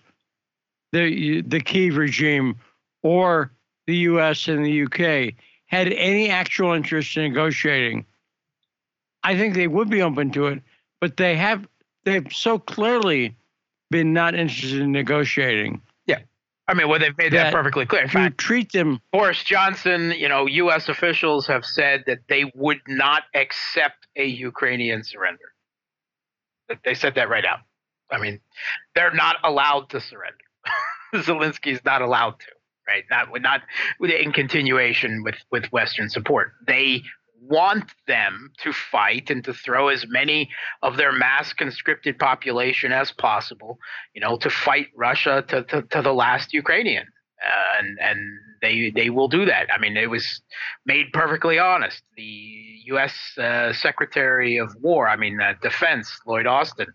the the Kiev regime, or the U.S. and the U.K. had any actual interest in negotiating, I think they would be open to it, but they have they've so clearly been not interested in negotiating. Yeah. I mean, well, they've made that, that perfectly clear. In fact, treat them. Boris Johnson, you know, U.S. officials have said that they would not accept a Ukrainian surrender. They said that right out. I mean, they're not allowed to surrender. Zelensky's not allowed to, right? Not not in continuation with with Western support. They want them to fight and to throw as many of their mass conscripted population as possible, you know, to fight Russia to, to, to the last Ukrainian. Uh, and and they they will do that. I mean, it was made perfectly honest. The U.S. Uh, Secretary of War, I mean, uh, Defense, Lloyd Austin,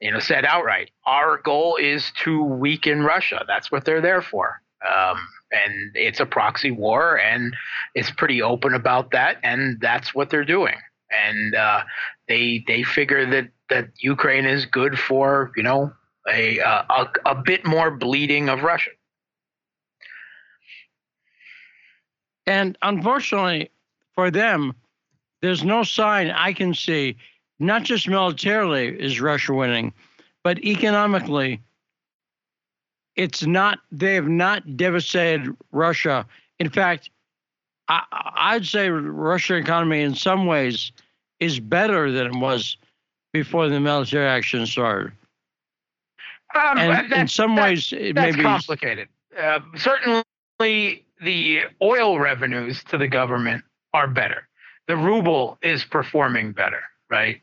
you know, said outright, "Our goal is to weaken Russia. That's what they're there for." Um, and it's a proxy war, and it's pretty open about that, and that's what they're doing. And uh, they they figure that that Ukraine is good for you know a a, a bit more bleeding of Russia. And unfortunately for them, there's no sign I can see, not just militarily is Russia winning, but economically it's not they have not devastated Russia. In fact, I, I'd say Russian economy in some ways is better than it was before the military action started. Um, and in some ways, it may be complicated. Uh, certainly, the oil revenues to the government are better. The ruble is performing better, right?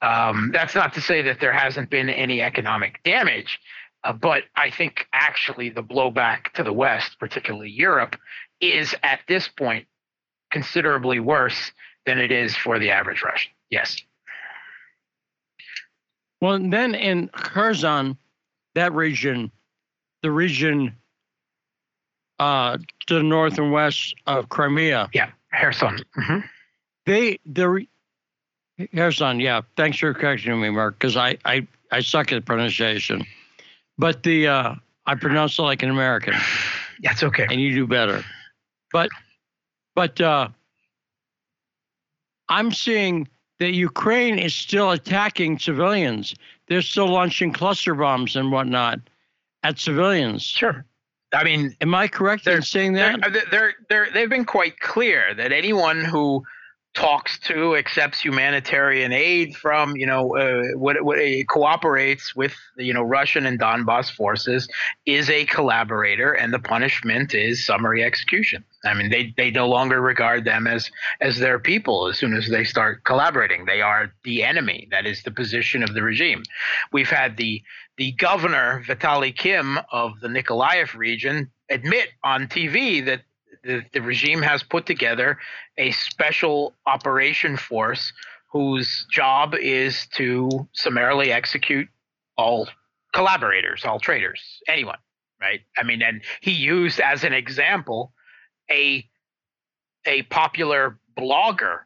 Um, that's not to say that there hasn't been any economic damage, uh, but I think actually the blowback to the West, particularly Europe, is at this point considerably worse than it is for the average Russian. Yes. Well, then in Kherson, that region, the region uh, to the north and west of Crimea. Yeah, Kherson. Mm-hmm. They the Kherson. Yeah, thanks for correcting me, Mark, because I, I I suck at pronunciation. But the uh, I pronounce it like an American. That's okay. And you do better. But but uh, I'm seeing that Ukraine is still attacking civilians. They're still launching cluster bombs and whatnot at civilians. Sure. I mean, am I correct in saying that? They're, they're, they're, they've been quite clear that anyone who talks to, accepts humanitarian aid from, you know, uh, what, what uh, cooperates with, you know, Russian and Donbass forces is a collaborator, and the punishment is summary execution. I mean, they, they no longer regard them as as their people as soon as they start collaborating. They are the enemy. That is the position of the regime. We've had the the governor Vitaly Kim of the Nikolaev region admit on TV that the, the regime has put together a special operation force whose job is to summarily execute all collaborators, all traitors, anyone, right? I mean, and he used as an example a a popular blogger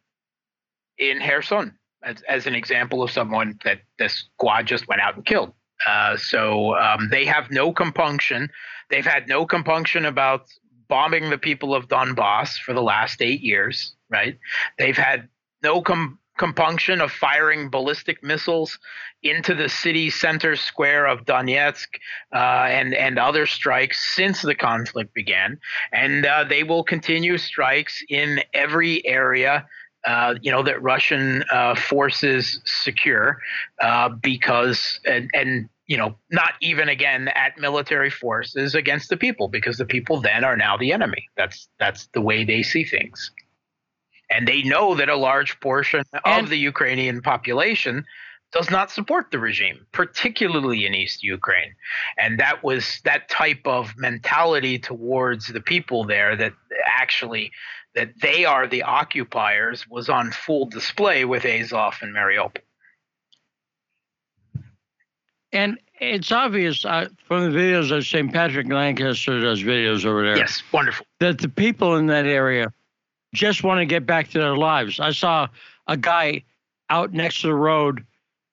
in Kherson as, as an example of someone that the squad just went out and killed. Uh, so um, they have no compunction. They've had no compunction about bombing the people of Donbass for the last eight years, right? They've had no com- compunction of firing ballistic missiles into the city center square of Donetsk uh, and and other strikes since the conflict began, and uh, they will continue strikes in every area. Uh, you know that Russian uh, forces secure uh, because and, and you know, not even again at military forces against the people because the people then are now the enemy. That's that's the way they see things. And they know that a large portion and, of the Ukrainian population does not support the regime, particularly in East Ukraine. And that was that type of mentality towards the people there that actually that they are the occupiers was on full display with Azov and Mariupol. And it's obvious uh, from the videos that St. Patrick Lancaster does videos over there. Yes, wonderful. That the people in that area just want to get back to their lives. I saw a guy out next to the road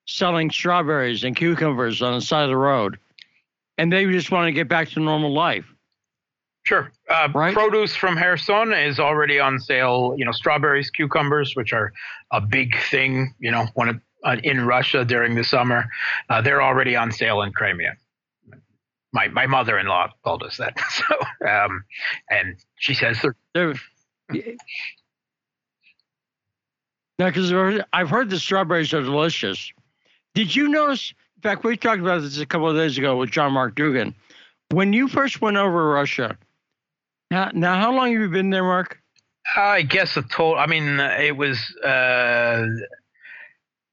selling strawberries and cucumbers on the side of the road, and they just want to get back to normal life. Sure. Uh, right? Produce from Kherson is already on sale. You know, strawberries, cucumbers, which are a big thing. You know, one of uh, in Russia during the summer. Uh, they're already on sale in Crimea. My my mother in law told us that. So, um, and she says they're. they're now, because I've heard the strawberries are delicious. Did you notice? In fact, we talked about this a couple of days ago with John Mark Dougan. When you first went over Russia, now, now how long have you been there, Mark? I guess a total. I mean, it was uh,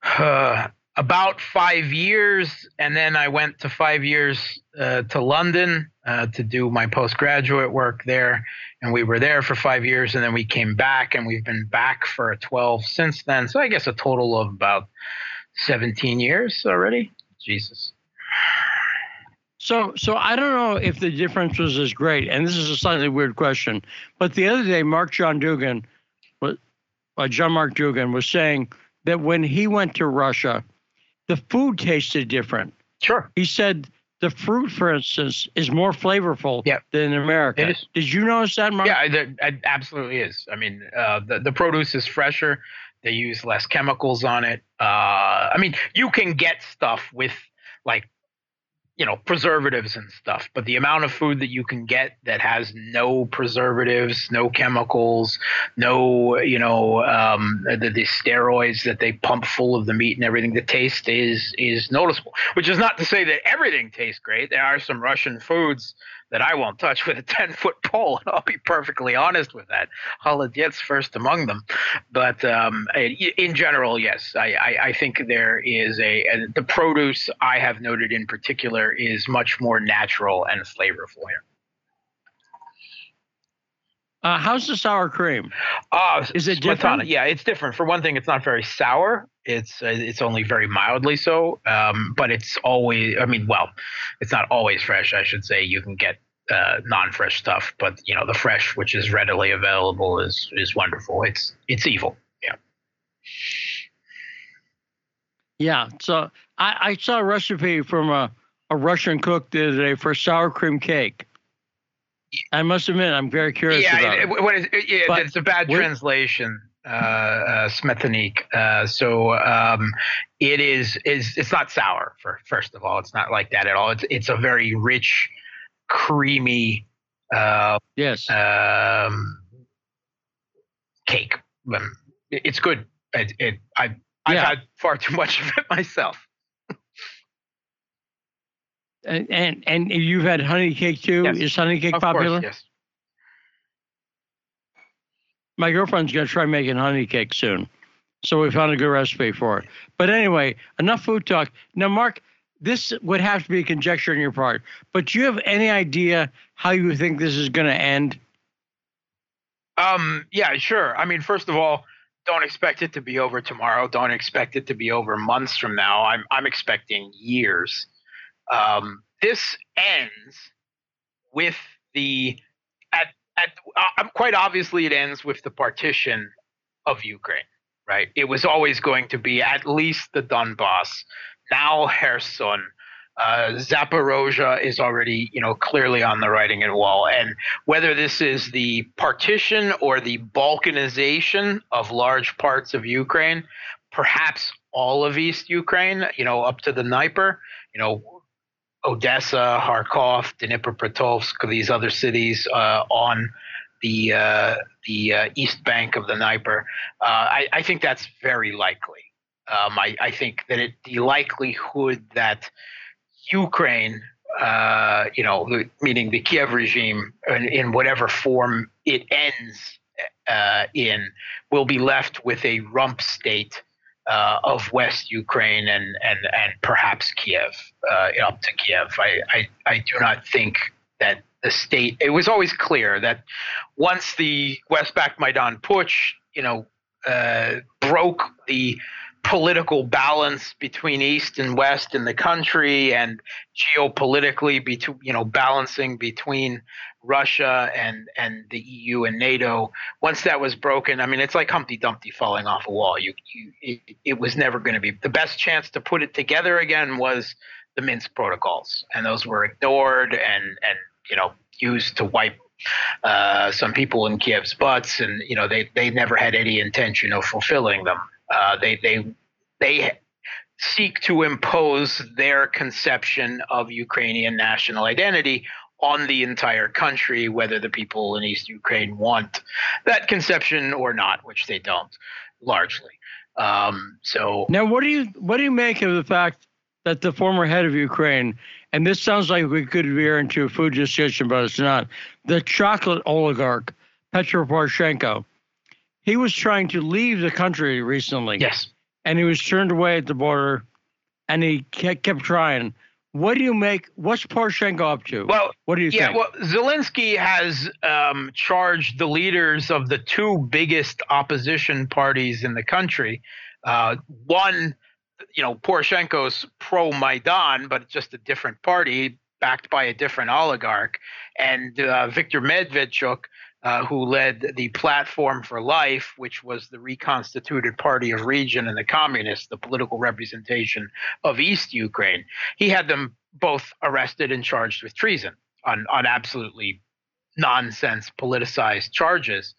uh, about five years, and then I went to five years uh, to London uh, to do my postgraduate work there, and we were there for five years, and then we came back, and we've been back for a 12 since then. So I guess a total of about 17 years already. Jesus. So, so I don't know if the difference was as great, and this is a slightly weird question, but the other day, Mark John Dougan, uh, John Mark Dougan, was saying that when he went to Russia, the food tasted different. Sure. He said the fruit, for instance, is more flavorful than in America. Did you notice that, Mark? Yeah, it absolutely is. I mean, uh, the the produce is fresher. They use less chemicals on it. Uh, I mean, you can get stuff with like you know preservatives and stuff but the amount of food that you can get that has no preservatives no chemicals no you know um, the, the steroids that they pump full of the meat and everything the taste is is noticeable which is not to say that everything tastes great. There are some russian foods that I won't touch with a 10 foot pole. And I'll be perfectly honest with that. Holodets first among them. But um, in general, yes, I, I, I, think there is a, a, the produce I have noted in particular is much more natural and flavorful here. Uh, how's the sour cream? Uh, is it different? Yeah, it's different. For one thing, it's not very sour. It's uh, it's only very mildly so. Um, but it's always. I mean, well, it's not always fresh. I should say. You can get uh, non-fresh stuff, but you know, the fresh, which is readily available, is is wonderful. It's it's evil. Yeah. Yeah. So I, I saw a recipe from a, a Russian cook the other day for sour cream cake I must admit, I'm very curious. Yeah, about it, it. What is, yeah, but it's a bad translation, uh, uh, Smetannik. Uh, so um, it is is it's not sour. For first of all, it's not like that at all. It's it's a very rich, creamy. Uh, yes. Um, cake. Um, it's good. It, it I I've yeah. had far too much of it myself. And, and and you've had honey cake too. Yes. Is honey cake of popular? Course, yes. My girlfriend's gonna try making honey cake soon, so we found a good recipe for it. But anyway, enough food talk. Now, Mark, this would have to be a conjecture on your part, but do you have any idea how you think this is going to end? Um. Yeah. Sure. I mean, first of all, don't expect it to be over tomorrow. Don't expect it to be over months from now. I'm I'm expecting years. Um, this ends with the at at uh, quite obviously it ends with the partition of Ukraine. Right. It was always going to be at least the Donbass. Now Kherson uh, Zaporozhye is already, you know, clearly on the writing and wall. And whether this is the partition or the balkanization of large parts of Ukraine, perhaps all of East Ukraine, you know, up to the Dnieper, you know, Odessa, Kharkov, Dnipropetrovsk, these other cities uh, on the uh, the uh, east bank of the Dnieper. Uh, I, I, think that's very likely. Um, I, I, think that it, the likelihood that Ukraine, uh, you know, meaning the Kiev regime, in, in whatever form it ends uh, in, will be left with a rump state uh, of West Ukraine and and and perhaps Kiev, uh, up to Kiev. I, I I do not think that the state. It was always clear that once the West-backed Maidan Putsch, you know, uh, broke the political balance between east and west in the country and geopolitically between you know balancing between Russia and and the EU and NATO. Once that was broken I mean it's like Humpty Dumpty falling off a wall. You, you it, it was never going to be the best chance to put it together again was the Minsk protocols. And those were ignored and and you know used to wipe uh, some people in Kiev's butts. And you know they they never had any intention of fulfilling them uh, they they they seek to impose their conception of Ukrainian national identity on the entire country, whether the people in East Ukraine want that conception or not, which they don't, largely. Um, so now, what do you what do you make of the fact that the former head of Ukraine, and this sounds like we could veer into a food discussion, but it's not, the chocolate oligarch Petro Poroshenko, he was trying to leave the country recently. Yes. And he was turned away at the border and he kept, kept trying. What do you make? What's Poroshenko up to? Well, what do you yeah, think? well, Zelensky has um, charged the leaders of the two biggest opposition parties in the country. Uh, one, you know, Poroshenko's pro Maidan, but just a different party backed by a different oligarch, and uh, Viktor Medvedchuk, uh, who led the Platform for Life, which was the reconstituted party of region and the communists, the political representation of East Ukraine. He had them both arrested and charged with treason on, on absolutely nonsense politicized charges.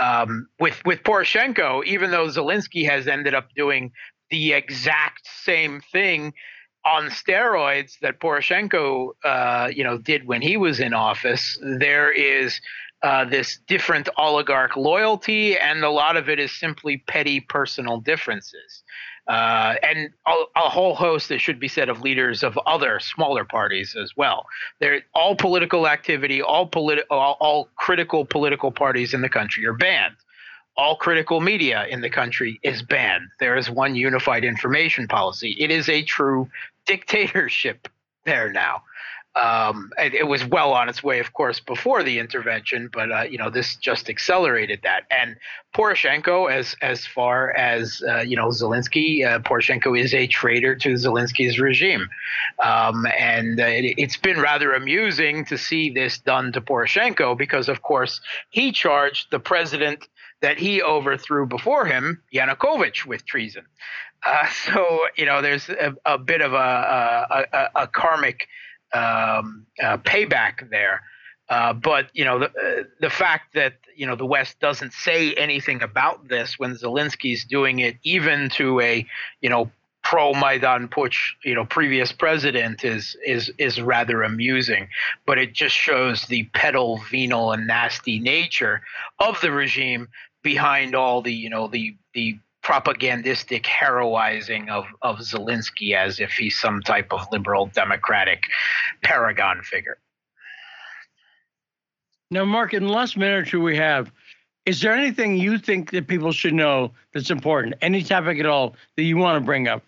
Um, with with Poroshenko, even though Zelensky has ended up doing the exact same thing on steroids that Poroshenko, uh, you know, did when he was in office, there is uh, this different oligarch loyalty, and a lot of it is simply petty personal differences. Uh, and a, a, whole host, that should be said, of leaders of other smaller parties as well. They're all political activity, all, politi- all, all critical political parties in the country are banned. All critical media in the country is banned. There is one unified information policy. It is a true dictatorship there now. Um, it, it, was well on its way, of course, before the intervention, but uh, you know this just accelerated that. And Poroshenko, as as far as uh, you know, Zelensky, uh, Poroshenko is a traitor to Zelensky's regime, um, and uh, it, it's been rather amusing to see this done to Poroshenko because, of course, he charged the president that he overthrew before him, Yanukovych, with treason. Uh, so you know, there's a, a bit of a, a, a, a karmic um, uh, payback there. Uh, but you know the uh, the fact that you know the West doesn't say anything about this when Zelensky's doing it, even to a you know pro Maidan Putsch you know previous president is is is rather amusing. But it just shows the pedal, venal, and nasty nature of the regime behind all the you know the the propagandistic heroizing of, of Zelensky as if he's some type of liberal democratic paragon figure. Now, Mark, in the last minute or two we have, is there anything you think that people should know that's important? Any topic at all that you want to bring up?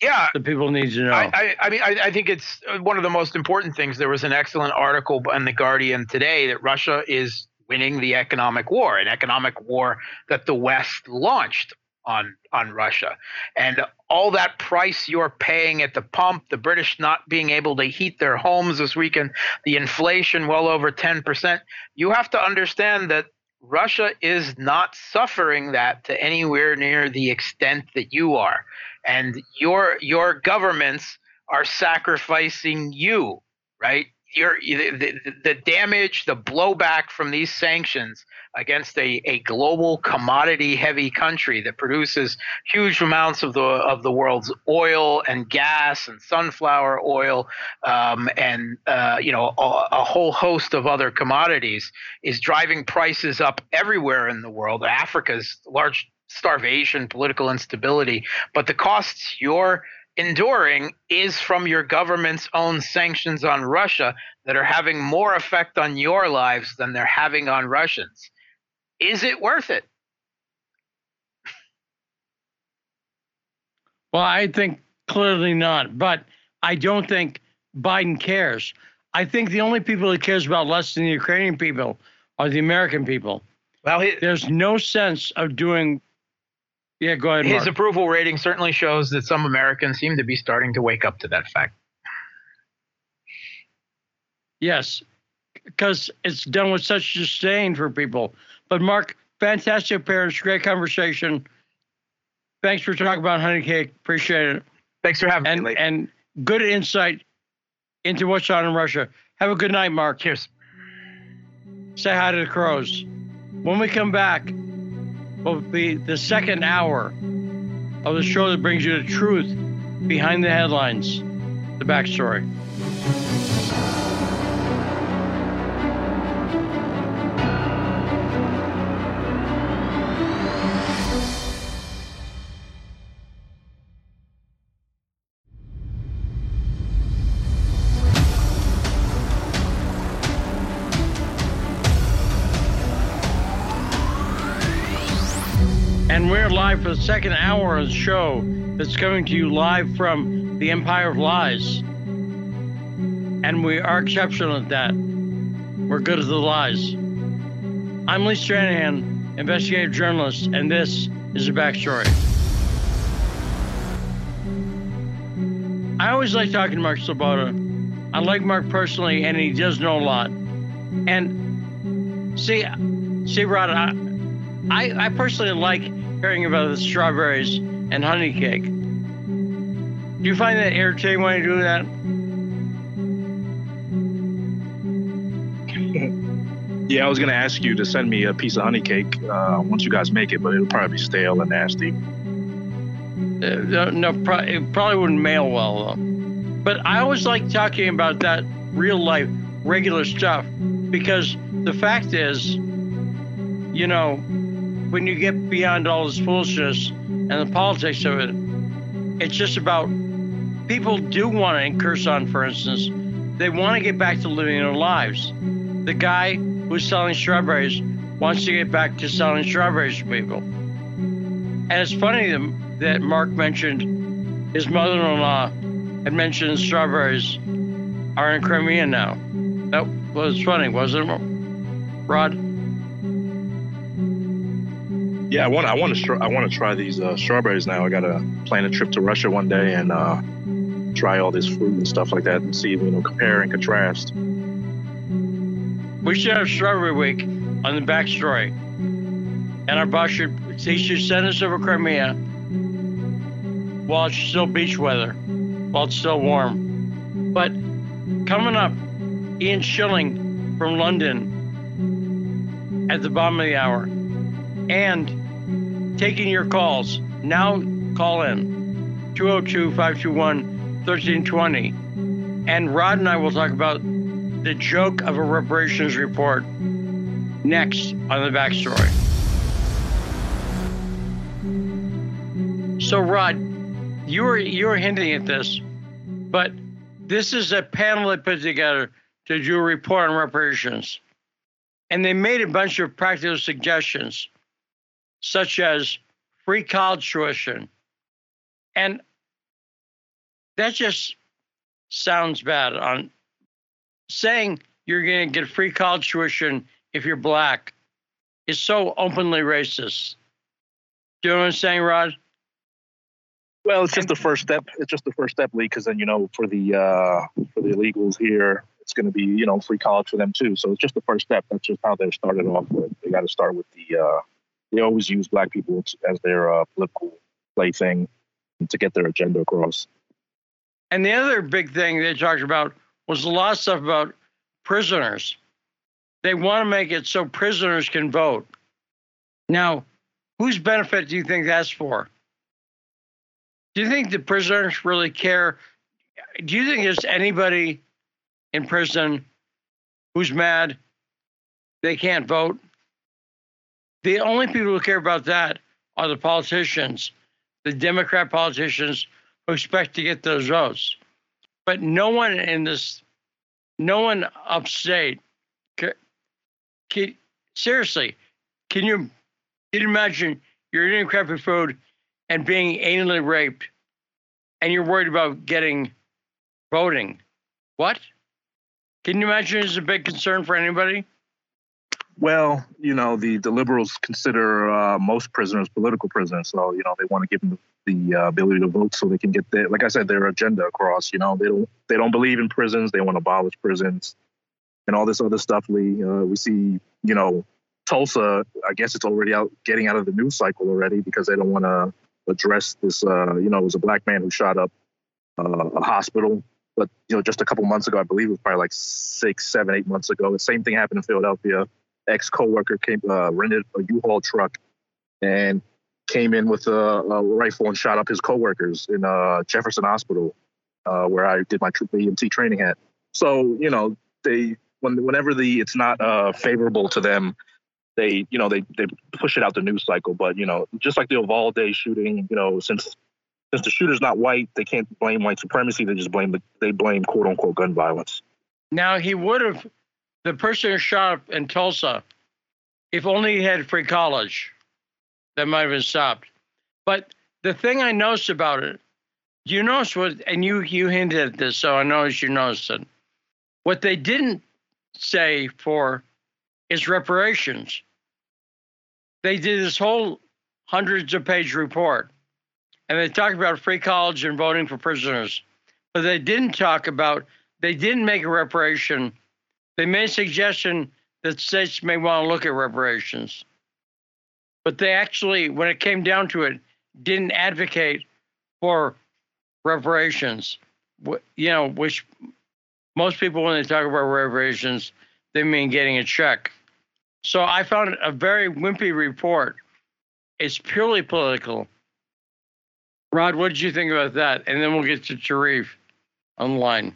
Yeah, that people need to know. I, I, I mean, I, I, think it's uh, one of the most important things. There was an excellent article in the Guardian today that Russia is winning the economic war, an economic war that the West launched on on Russia. And all that price you're paying at the pump, the British not being able to heat their homes this weekend, the inflation well over 10%, you have to understand that Russia is not suffering that to anywhere near the extent that you are. And your your governments are sacrificing you, right? Your the, the damage, the blowback from these sanctions against a, a global commodity heavy country that produces huge amounts of the of the world's oil and gas and sunflower oil um, and uh, you know a, a, whole host of other commodities is driving prices up everywhere in the world. Africa's large starvation, political instability, but the costs you're enduring is from your government's own sanctions on Russia that are having more effect on your lives than they're having on Russians. Is it worth it? Well, I think clearly not, but I don't think Biden cares. I think the only people he cares about less than the Ukrainian people are the American people. Well, he, there's no sense of doing. Yeah, go ahead. His Mark. approval rating certainly shows that some Americans seem to be starting to wake up to that fact. Yes, because it's done with such disdain for people. But Mark, fantastic appearance, great conversation. Thanks for talking about honey cake. Appreciate it. Thanks for having and, me. And good insight into what's on in Russia. Have a good night, Mark. Cheers. Say hi to the crows. When we come back, Oh, will be the second hour of the show that brings you the truth behind the headlines, the backstory. The second hour of the show that's coming to you live from the Empire of Lies. And we are exceptional at that. We're good at the lies. I'm Lee Stranahan, investigative journalist, and this is the backstory. I always like talking to Mark Sleboda. I like Mark personally, and he does know a lot. And see, see, Rod, I, I, I personally like hearing about the strawberries and honey cake. Do you find that irritating when I do that? yeah, I was gonna ask you to send me a piece of honey cake uh, once you guys make it, but it'll probably be stale and nasty. Uh, no, pro- it probably wouldn't mail well though. But I always like talking about that real life, regular stuff because the fact is, you know, when you get beyond all this foolishness and the politics of it, it's just about people do want to, in Kherson, for instance, they want to get back to living their lives. The guy who's selling strawberries wants to get back to selling strawberries to people. And it's funny that Mark mentioned his mother in law had mentioned strawberries are in Crimea now. That was funny, wasn't it, Rod? Yeah, I want I want to I want to try these uh, strawberries now. I got to plan a trip to Russia one day and uh, try all this fruit and stuff like that and see you know compare and contrast. We should have Strawberry Week on the backstory, and our boss should he should send us over Crimea while it's still beach weather, while it's still warm. But coming up, Ian Shilling from London at the bottom of the hour, and taking your calls. Now call in 202 521 1320. And Rod and I will talk about the joke of a reparations report next on the backstory. So, Rod, you were you were hinting at this, but this is a panel that put together to do a report on reparations, and they made a bunch of practical suggestions such as free college tuition. And that just sounds bad on saying you're going to get free college tuition if you're black is so openly racist. Do you know what I'm saying, Rod? Well, it's just the first step. It's just the first step, Lee, because then you know for the uh, for the illegals here, it's going to be you know free college for them too. So it's just the first step. That's just how they started off with. They got to start with the. Uh, they always use black people as their uh, political plaything to get their agenda across. And the other big thing they talked about was a lot of stuff about prisoners. They want to make it so prisoners can vote. Now, whose benefit do you think that's for? Do you think the prisoners really care? Do you think there's anybody in prison who's mad they can't vote? The only people who care about that are the politicians, the Democrat politicians who expect to get those votes. But no one in this, no one upstate, can, can, seriously, can you, can you imagine you're eating crappy food and being anally raped and you're worried about getting voting? What? Can you imagine it's a big concern for anybody? Well, you know, the, the liberals consider uh, most prisoners political prisoners. So, you know, they want to give them the, uh, ability to vote so they can get their, like I said, their agenda across. You know, they don't they don't believe in prisons. They want to abolish prisons and all this other stuff. Lee, uh, we see, you know, Tulsa. I guess it's already out, getting out of the news cycle already because they don't want to address this. Uh, you know, it was a black man who shot up uh, a hospital. But you know, just a couple months ago, I believe it was probably like six, seven, eight months ago. The same thing happened in Philadelphia. Ex coworker came uh, rented a U-Haul truck and came in with a, a, rifle and shot up his coworkers in uh, Jefferson Hospital, uh, where I did my EMT training at. So you know, they when whenever the it's not uh, favorable to them, they you know they they push it out the news cycle. But you know, just like the Uvalde shooting, you know, since since the shooter's not white, they can't blame white supremacy. They just blame the they blame quote unquote gun violence. Now he would have the person shot up in Tulsa, if only he had free college, that might have been stopped. But the thing I noticed about it, you notice what, and you you hinted at this, so I noticed you noticed it. What they didn't say for is reparations. They did this whole hundreds of page report and they talked about free college and voting for prisoners, but they didn't talk about, they didn't make a reparation. They made a suggestion that states may want to look at reparations. But they actually, when it came down to it, didn't advocate for reparations. You know, which most people, when they talk about reparations, they mean getting a check. So I found a very wimpy report. It's purely political. Rod, what did you think about that? And then we'll get to Tarif online.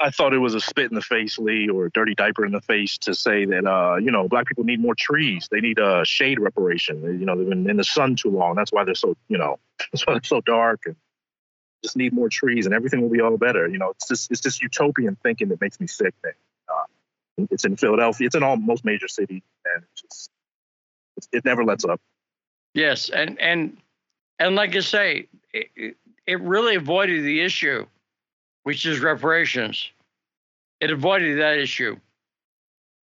I thought it was a spit in the face, Lee, or a dirty diaper in the face to say that uh, you know black people need more trees. They need a shade reparation. You know, they've been in the sun too long. That's why they're so you know that's why they're so dark and just need more trees and everything will be all better. You know, it's just it's this utopian thinking that makes me sick. Man. Uh, it's in Philadelphia. It's in all most major cities, and it's just it's, it never lets up. Yes, and and and like I say, it, it really avoided the issue, which is reparations. It avoided that issue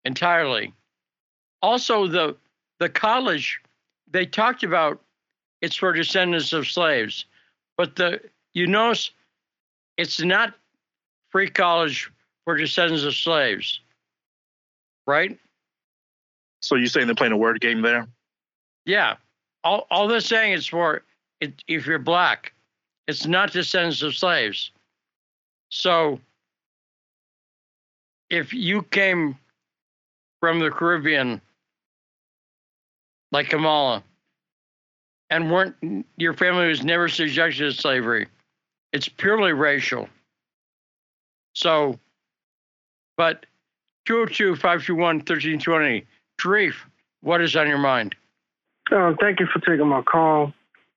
entirely. Also, the the college they talked about it's for descendants of slaves, but the you notice it's not free college for descendants of slaves, right? So you're saying they're playing a word game there? Yeah. All all they're saying is for it, if you're black, it's not descendants of slaves. So if you came from the Caribbean, like Kamala, and weren't your family was never subjected to slavery, it's purely racial. So, but 202 521 1320, Tarif, what is on your mind? Uh, thank you for taking my call.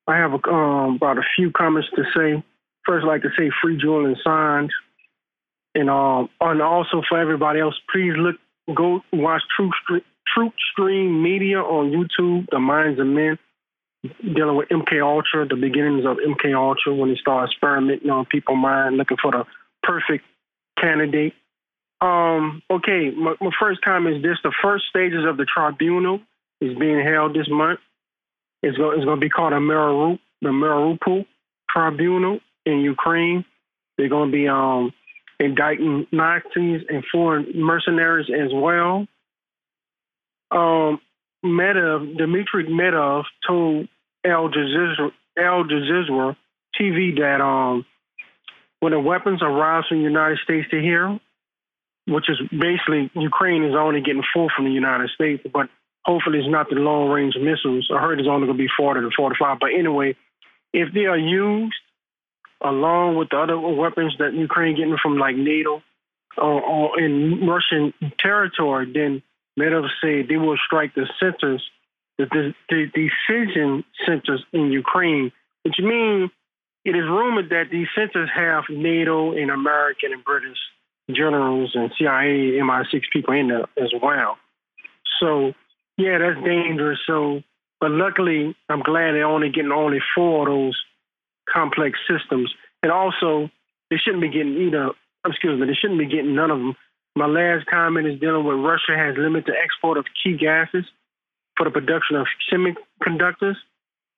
I have um, about a few comments to say. First, like to say free Julian Assange. And, um, and also for everybody else, please look, go watch Truth, Truth Stream Media on YouTube, The Minds of Men, dealing with MK Ultra, the beginnings of MK Ultra when they started experimenting on people's mind, looking for the perfect candidate. Um, okay, my, my first comment is this: the first stages of the tribunal is being held this month. It's going, it's going to be called a Mariupol, the Mariupol Tribunal in Ukraine. They're going to be um, indicting Nazis and foreign mercenaries as well. Um, Medvedev, Dmitry Medvedev told Al Jazeera, Al Jazeera TV that um, when the weapons arrive from the United States to here, which is basically Ukraine is only getting full from the United States, but hopefully it's not the long range missiles. I heard it's only going to be 40 to 45. But anyway, if they are used along with the other weapons that Ukraine getting from like NATO uh, or, or in Russian territory, then Medvedev said they will strike the centers, the, the, the decision centers in Ukraine, which means it is rumored that these centers have NATO and American and British generals and CIA, MI6 people in there as well. So, yeah, that's dangerous. So, but luckily, I'm glad they're only getting only four of those complex systems. And also, they shouldn't be getting either, excuse me, they shouldn't be getting none of them. My last comment is dealing with Russia has limited export of key gases for the production of semiconductors.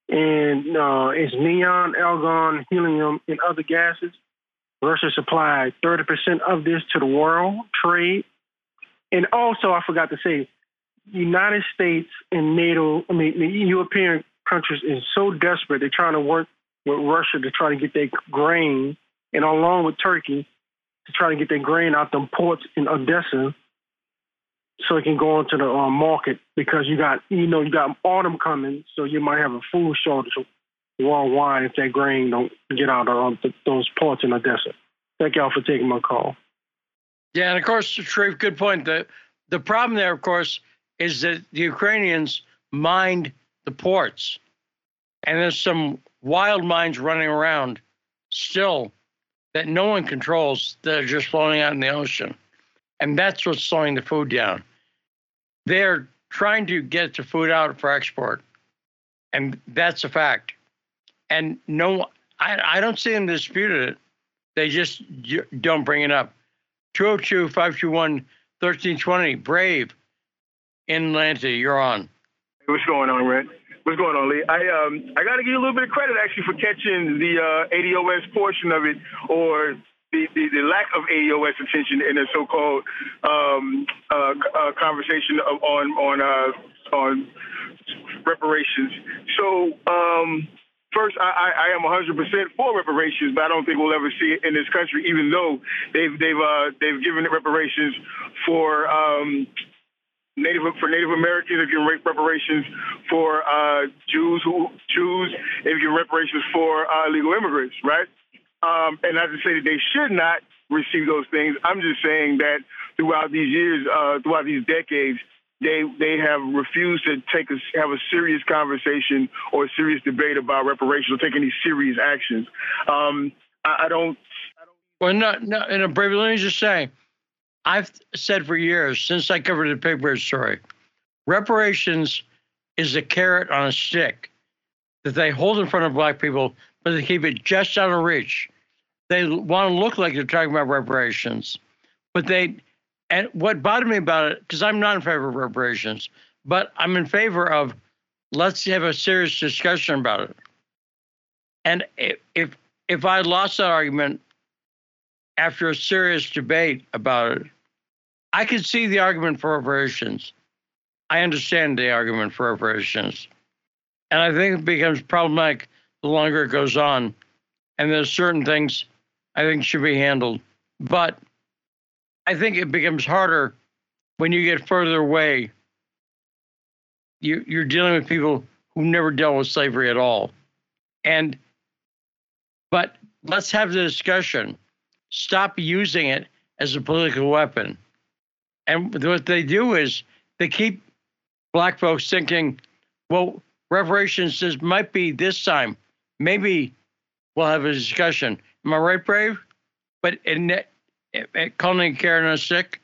And uh, it's neon, argon, helium, and other gases. Russia supplied 30% of this to the world trade. And also, I forgot to say, United States and NATO, I mean, the European countries is so desperate. They're trying to work with Russia to try to get their grain, and along with Turkey, to try to get their grain out the ports in Odessa so it can go into the uh, market because you got, you know, you got autumn coming, so you might have a food shortage worldwide if that grain don't get out of those ports in Odessa. Thank y'all for taking my call. Yeah, and of course, Sharif, good point. The the problem there, of course, is that the Ukrainians mined the ports, and there's some wild mines running around still that no one controls that are just floating out in the ocean, and that's what's slowing the food down. They're trying to get the food out for export, and that's a fact and no, I, I don't see them disputed it. They just don't bring it up. 202 521 1320, Brave in Atlanta, you're on. What's going on, Red? What's going on, Lee? I um I got to give you a little bit of credit actually for catching the uh, ADOS portion of it, or the, the, the, lack of ADOS attention in the so-called um, uh, uh, conversation of, on on uh, on reparations. So um, First, I, I, am 100% for reparations, but I don't think we'll ever see it in this country. Even though they've they've uh, they've given reparations for um, Native for Native Americans, they've given reparations for uh, Jews who Jews, they've given reparations for uh, illegal immigrants, right? Um, and not to say that they should not receive those things. I'm just saying that throughout these years, uh, throughout these decades, they they have refused to take a, have a serious conversation or a serious debate about reparations or take any serious actions. Um, I, I, don't. Well, no, no. In a brave, let me just say, I've said for years since I covered the Pigford story, reparations is a carrot on a stick that they hold in front of black people, but they keep it just out of reach. They want to look like they're talking about reparations, but they and what bothered me about it, because I'm not in favor of reparations, but I'm in favor of let's have a serious discussion about it. And if if I lost that argument after a serious debate about it, I could see the argument for reparations. I understand the argument for reparations. And I think it becomes problematic the longer it goes on. And there's certain things I think should be handled. But I think it becomes harder when you get further away. You, you're dealing with people who never dealt with slavery at all. And, but let's have the discussion. Stop using it as a political weapon. And what they do is they keep black folks thinking, well, reparations just might be this time. Maybe we'll have a discussion. Am I right, Brave? But in calling Karen a sick?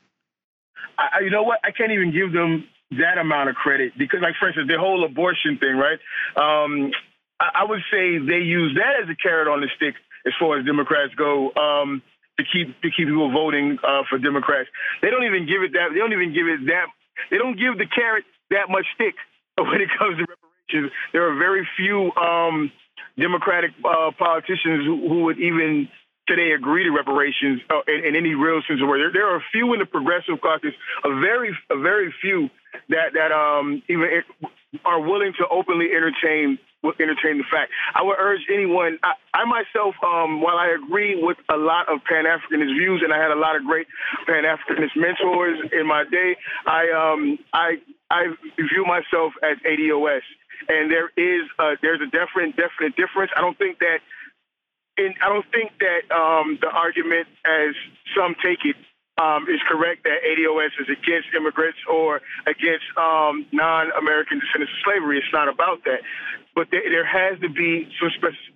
I, you know what? I can't even give them that amount of credit because, like, for instance, the whole abortion thing, right? Um, I, I, would say they use that as a carrot on the stick as far as Democrats go. Um, to keep to keep people voting uh, for Democrats. They don't even give it that. They don't even give it that. They don't give the carrot that much stick when it comes to reparations. There are very few um, Democratic uh, politicians who, who, would even today agree to reparations uh, in, in, any real sense of word. There, there, are a few in the Progressive Caucus, a very a very few that that um, even are willing to openly entertain entertain the fact. I would urge anyone. I, I myself, um, while I agree with a lot of Pan Africanist views, and I had a lot of great Pan Africanist mentors in my day, I um, I I view myself as ADOS, and there is a, there's a definite definite difference. I don't think that. And I don't think that um, the argument, as some take it, um, is correct that ADOS is against immigrants or against um, non-American descendants of slavery. It's not about that, but there, there has to be some spec-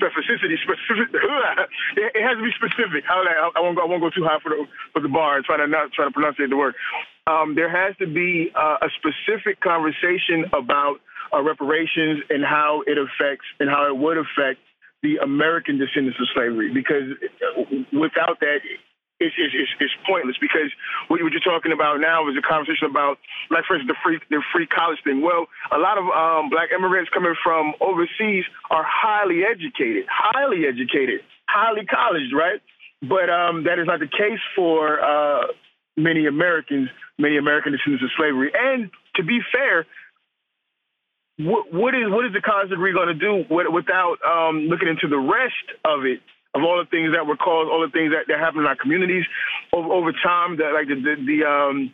specificity. Specific. it has to be specific. I, won't go. I won't go too high for the for the bar and try to not try to pronounce the word. Um, there has to be uh, a specific conversation about uh, reparations and how it affects and how it would affect the American descendants of slavery. Because without that, it's, it's, it's, pointless because what you're talking about now is a conversation about, like, for instance, the free the free college thing. Well, a lot of um, black immigrants coming from overseas are highly educated, highly educated, highly colleged, right? But um, that is not the case for uh, many Americans, many American descendants of slavery. And to be fair, what, is what is the college degree going to do without um, looking into the rest of it? of all the things that were caused, all the things that, that happened in our communities over, over time, that like the, the, the um,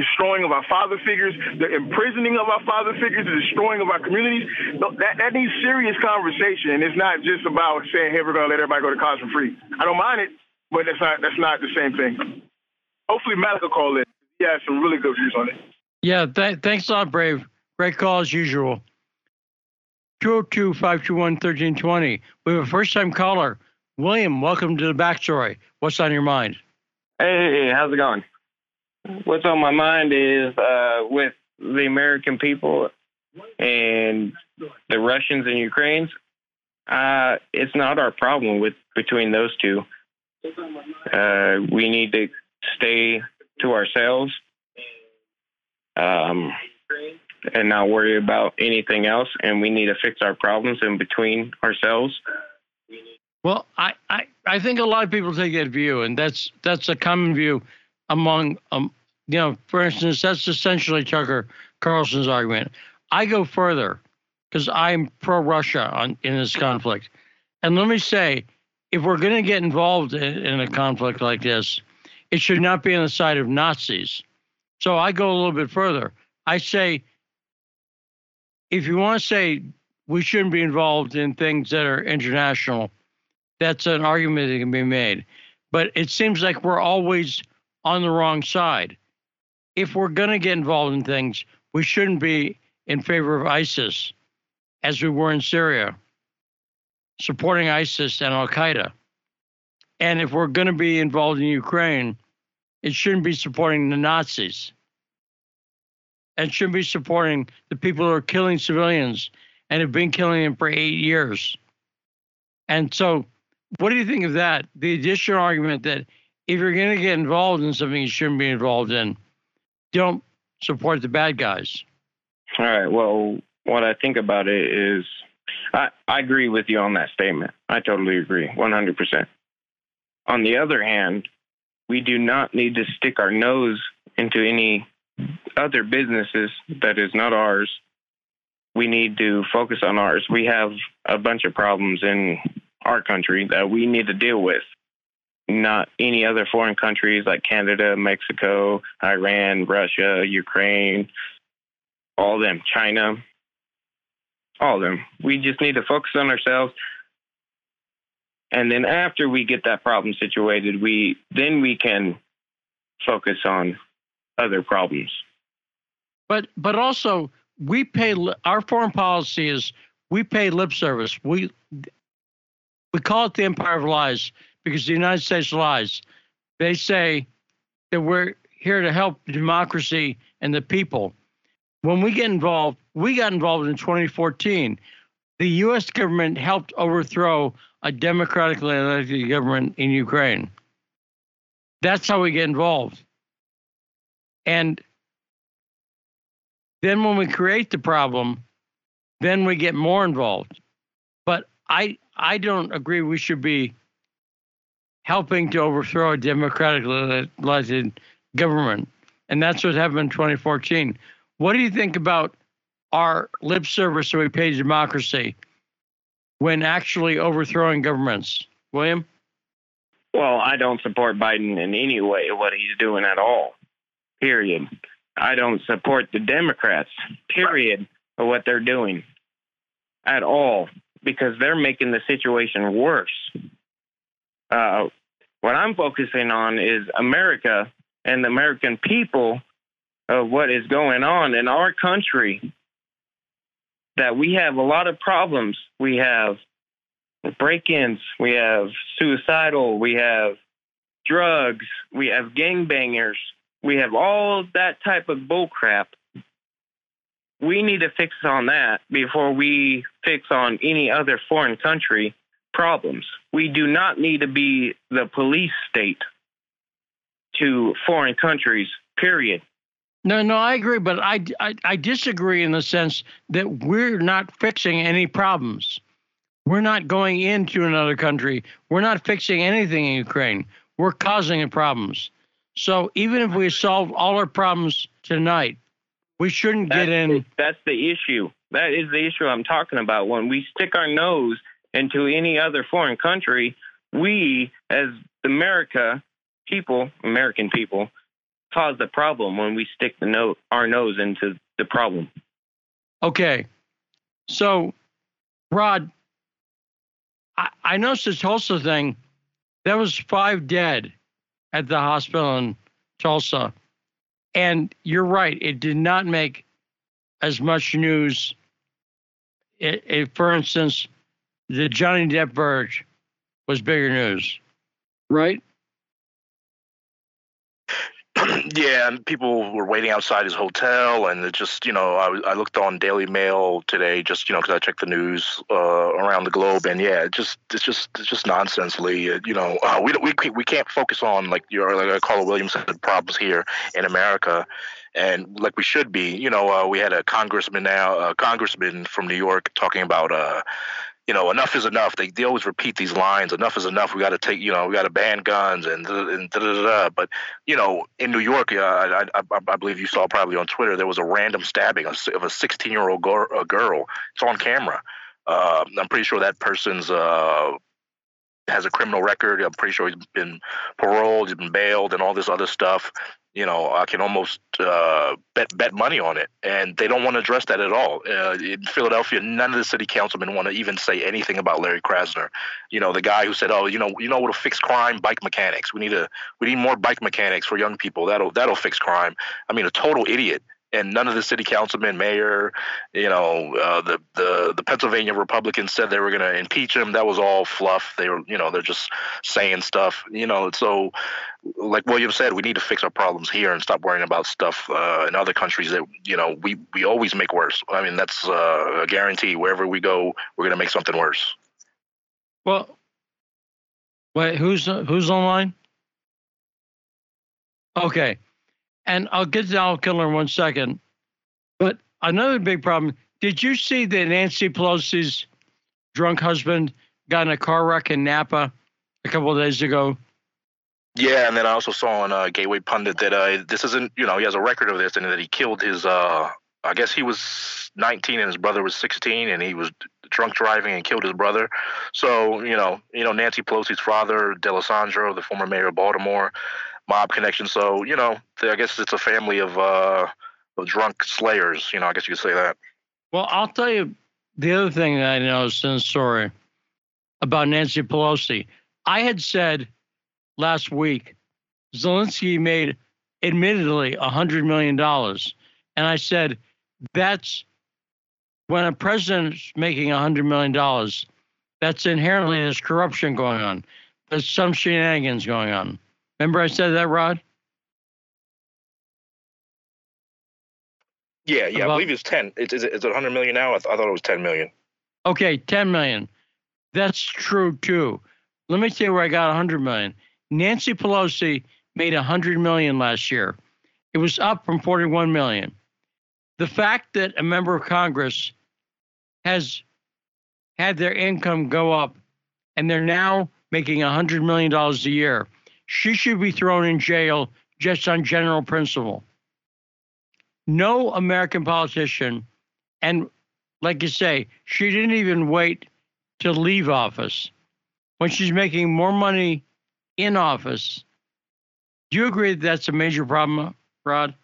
destroying of our father figures, the imprisoning of our father figures, the destroying of our communities. That, that needs serious conversation. And it's not just about saying, hey, we're going to let everybody go to college for free. I don't mind it, but that's not, that's not the same thing. Hopefully, Malik will call in. He has some really good views on it. Yeah, th- thanks a lot, Brave. Great call as usual. 202 521 1320. We have a first time caller. William, welcome to the backstory. What's on your mind? Hey, how's it going? What's on my mind is uh, with the American people and the Russians and Ukrainians. Uh, it's not our problem with between those two. Uh, we need to stay to ourselves um, and not worry about anything else. And we need to fix our problems in between ourselves well, I, I, I think a lot of people take that view, and that's that's a common view among um, you know, for instance, that's essentially Tucker Carlson's argument. I go further because I'm pro Russia on in this conflict, and let me say, if we're going to get involved in, in a conflict like this, it should not be on the side of Nazis. So I go a little bit further. I say, if you want to say we shouldn't be involved in things that are international that's an argument that can be made. But it seems like we're always on the wrong side. If we're going to get involved in things, we shouldn't be in favor of ISIS as we were in Syria, supporting ISIS and Al Qaeda. And if we're going to be involved in Ukraine, it shouldn't be supporting the Nazis. And shouldn't be supporting the people who are killing civilians and have been killing them for eight years. And so what do you think of that? The additional argument that if you're going to get involved in something you shouldn't be involved in, don't support the bad guys. All right. Well, what I think about it is I, I agree with you on that statement. I totally agree, 100%. On the other hand, we do not need to stick our nose into any other businesses that is not ours. We need to focus on ours. We have a bunch of problems in our country that we need to deal with, not any other foreign countries like Canada, Mexico, Iran, Russia, Ukraine, all them, China, all them. We just need to focus on ourselves. And then after we get that problem situated, we then we can focus on other problems. But but also we pay our foreign policy is we pay lip service. We we call it the empire of lies because the United States lies. They say that we're here to help democracy and the people. When we get involved, we got involved in 2014. the U.S. government helped overthrow a democratically elected government in Ukraine. That's how we get involved. And then when we create the problem, then we get more involved. But I I don't agree we should be helping to overthrow a democratically elected government. And that's what happened in 2014. What do you think about our lip service that we pay democracy when actually overthrowing governments? William? Well, I don't support Biden in any way, what he's doing at all. Period. I don't support the Democrats, period, of what they're doing at all because they're making the situation worse. Uh, what I'm focusing on is America and the American people of what is going on in our country. That we have a lot of problems. We have break ins, we have suicidal, we have drugs, we have gangbangers, we have all that type of bullcrap. We need to fix on that before we fix on any other foreign country problems. We do not need to be the police state to foreign countries, period. No, no, I agree, but I, I, I disagree in the sense that we're not fixing any problems. We're not going into another country. We're not fixing anything in Ukraine. We're causing problems. So even if we solve all our problems tonight, we shouldn't that's get in. That's the issue. That is the issue I'm talking about. When we stick our nose into any other foreign country, we, as America people, American people, cause the problem when we stick the note our nose into the problem. Okay, so Rod, I, I noticed this Tulsa thing. There was five dead at the hospital in Tulsa, and you're right. It did not make as much news. It, it, for instance, the Johnny Depp verge was bigger news, right? yeah, and people were waiting outside his hotel, and it just, you know, I, I looked on Daily Mail today, just you know, because I checked the news uh, around the globe, and yeah, it just it's just it's just nonsensely, you know, uh, we we we can't focus on like your like Carla Williams said, problems here in America, and like we should be, you know, uh, we had a congressman now, a congressman from New York talking about uh, you know, enough is enough. They, they always repeat these lines. Enough is enough. We got to take, you know, we got to ban guns and and da, da, da, da. But you know, in New York, uh, I, I, I believe you saw probably on Twitter there was a random stabbing of a 16 year old girl, girl. It's on camera. Uh, I'm pretty sure that person's uh, has a criminal record. I'm pretty sure he's been paroled, he's been bailed, and all this other stuff you know, I can almost uh, bet bet money on it, and they don't want to address that at all. Uh, in Philadelphia, none of the city councilmen want to even say anything about Larry Krasner. You know, the guy who said, "Oh, you know, you know what'll fix crime? Bike mechanics. We need a we need more bike mechanics for young people. That'll that'll fix crime." I mean, a total idiot and none of the city councilmen, mayor, you know, uh, the the the Pennsylvania Republicans said they were going to impeach him. That was all fluff. They were, you know, they're just saying stuff. You know, so like William said, we need to fix our problems here and stop worrying about stuff uh, in other countries that you know we we always make worse. I mean, that's uh, a guarantee. Wherever we go, we're going to make something worse. Well, wait, who's who's online? Okay and I'll get to Al Killer in one second. But another big problem did you see that Nancy Pelosi's drunk husband got in a car wreck in Napa a couple days ago? Yeah, and then I also saw on uh, Gateway Pundit that uh, this isn't, you know, he has a record of this and that he killed his, uh, I guess he was 19 and his brother was 16 and he was drunk driving and killed his brother. So, you know, you know, Nancy Pelosi's father, D'Alessandro, the former mayor of Baltimore, mob connection. So you know, I guess it's a family of uh, of drunk slayers. You know, I guess you could say that. Well, I'll tell you the other thing that I noticed in the about Nancy Pelosi. I had said last week Zelensky made admittedly a hundred million dollars, and I said that's when a president's making a hundred million dollars. That's inherently there's corruption going on. There's some shenanigans going on. Remember I said that, Rod? Yeah, yeah, About, I believe it's ten. It's is it, is it 100 million now? I, th- I thought it was 10 million. Okay, 10 million. That's true too. Let me tell you where I got 100 million. Nancy Pelosi made 100 million last year. It was up from 41 million. The fact that a member of Congress has had their income go up and they're now making $100 million a year, she should be thrown in jail just on general principle. No American politician, and like you say, she didn't even wait to leave office when she's making more money in office. Do you agree that that's a major problem, Rod?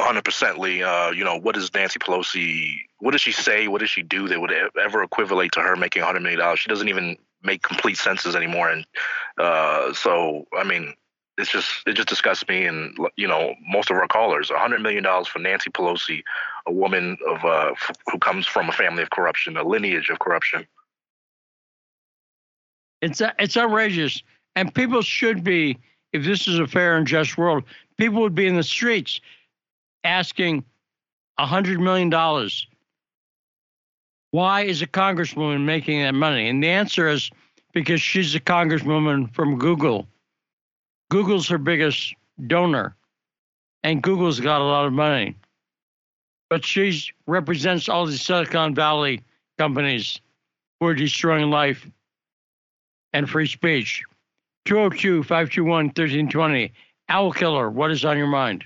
100% Lee. Uh, you know, what does Nancy Pelosi, what does she say? What does she do that would ever equivalent to her making $100 million? She doesn't even make complete senses anymore. And uh, so, I mean, it's just it just disgusts me and you know most of our callers. hundred million dollars for Nancy Pelosi, a woman of uh, f- who comes from a family of corruption, a lineage of corruption. It's it's outrageous, and people should be. If this is a fair and just world, people would be in the streets asking hundred million dollars. Why is a congresswoman making that money? And the answer is because she's a congresswoman from Google Google's her biggest donor, and Google's got a lot of money. But she represents all the Silicon Valley companies who are destroying life and free speech. 202 521 1320. Owl Killer, what is on your mind?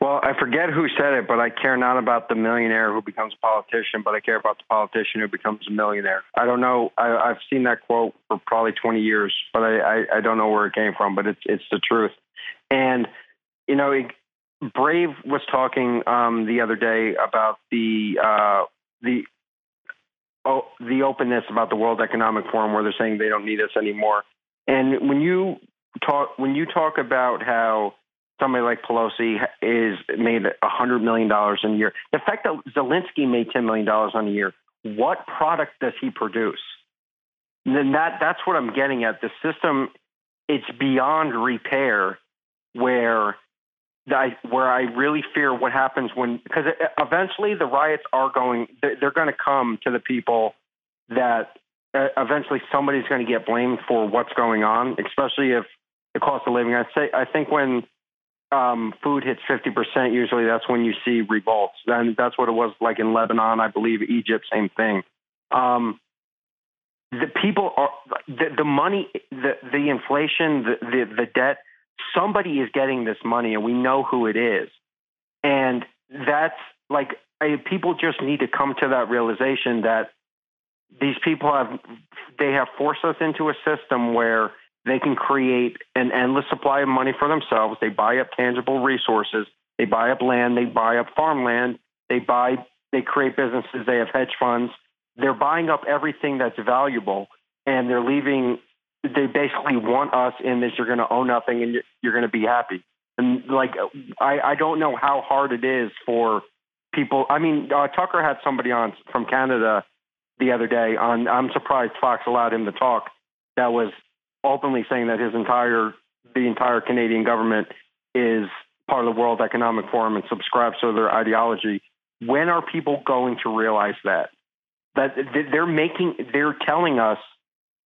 Well, I forget who said it, but I care not about the millionaire who becomes a politician, but I care about the politician who becomes a millionaire. I don't know. I, I've seen that quote for probably 20 years, but I, I, I don't know where it came from, but it's it's the truth. And you know, it, Brave was talking um, the other day about the uh, the oh, the openness about the World Economic Forum, where they're saying they don't need us anymore. And when you talk when you talk about how somebody like Pelosi is made a hundred million dollars in a year. The fact that Zelensky made ten million dollars on a year, what product does he produce? And then that that's what I'm getting at. The system, it's beyond repair. Where I where I really fear what happens when because eventually the riots are going they're going to come to the people that eventually somebody's going to get blamed for what's going on, especially if the cost of living. I say I think when um, food hits 50%, usually that's when you see revolts. And that's what it was like in Lebanon, I believe, Egypt, same thing. Um, the people are the, the money, the, the inflation, the, the, the debt, somebody is getting this money and we know who it is. And that's like, I, people just need to come to that realization that these people have, they have forced us into a system where they can create an endless supply of money for themselves. They buy up tangible resources. They buy up land. They buy up farmland. They buy, they create businesses. They have hedge funds. They're buying up everything that's valuable and they're leaving. They basically want us in this. You're going to own nothing and you're, you're going to be happy. And like, I, I don't know how hard it is for people. I mean, uh, Tucker had somebody on from Canada the other day on, I'm surprised Fox allowed him to talk. That was openly saying that his entire the entire Canadian government is part of the World Economic Forum and subscribes to their ideology. When are people going to realize that? That they're making, they're telling us,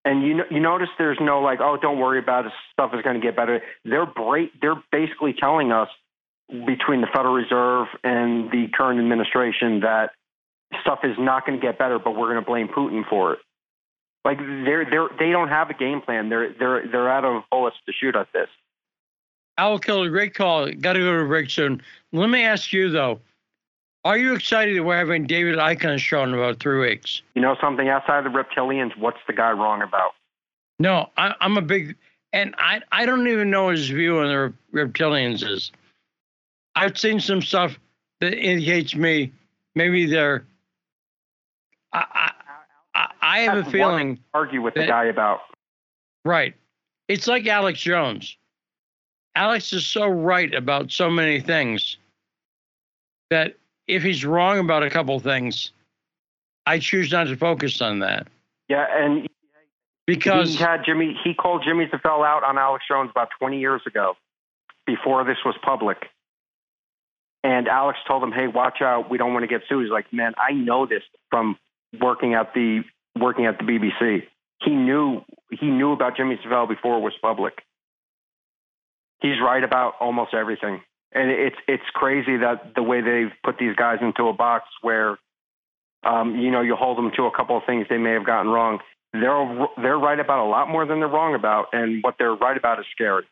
and you you notice there's no like, oh, don't worry about it, stuff is going to get better. They're break, they're basically telling us between the Federal Reserve and the current administration that stuff is not going to get better, but we're going to blame Putin for it. Like they're they're they don't have a game plan. They're they're they're out of bullets to shoot at this. Al Killer, great call. Got to go to break soon. Let me ask you though, are you excited that we're having David Icahn show in about three weeks? You know something outside of the reptilians? What's the guy wrong about? No, I, am a big, and I I don't even know his view on the reptilians is. I've seen some stuff that indicates me maybe they're. I, I have a feeling. Argue with that, the guy about. Right. It's like Alex Jones. Alex is so right about so many things that if he's wrong about a couple things, I choose not to focus on that. Yeah, and because he had Jimmy, he called Jimmy Savile out on Alex Jones about 20 years ago, before this was public. And Alex told him, "Hey, watch out! We don't want to get sued." He's like, "Man, I know this from working at the working at the BBC. He knew he knew about Jimmy Savile before it was public. He's right about almost everything, and it's it's crazy that the way they've put these guys into a box where, um, you know, you hold them to a couple of things they may have gotten wrong. They're they're right about a lot more than they're wrong about, and what they're right about is scary.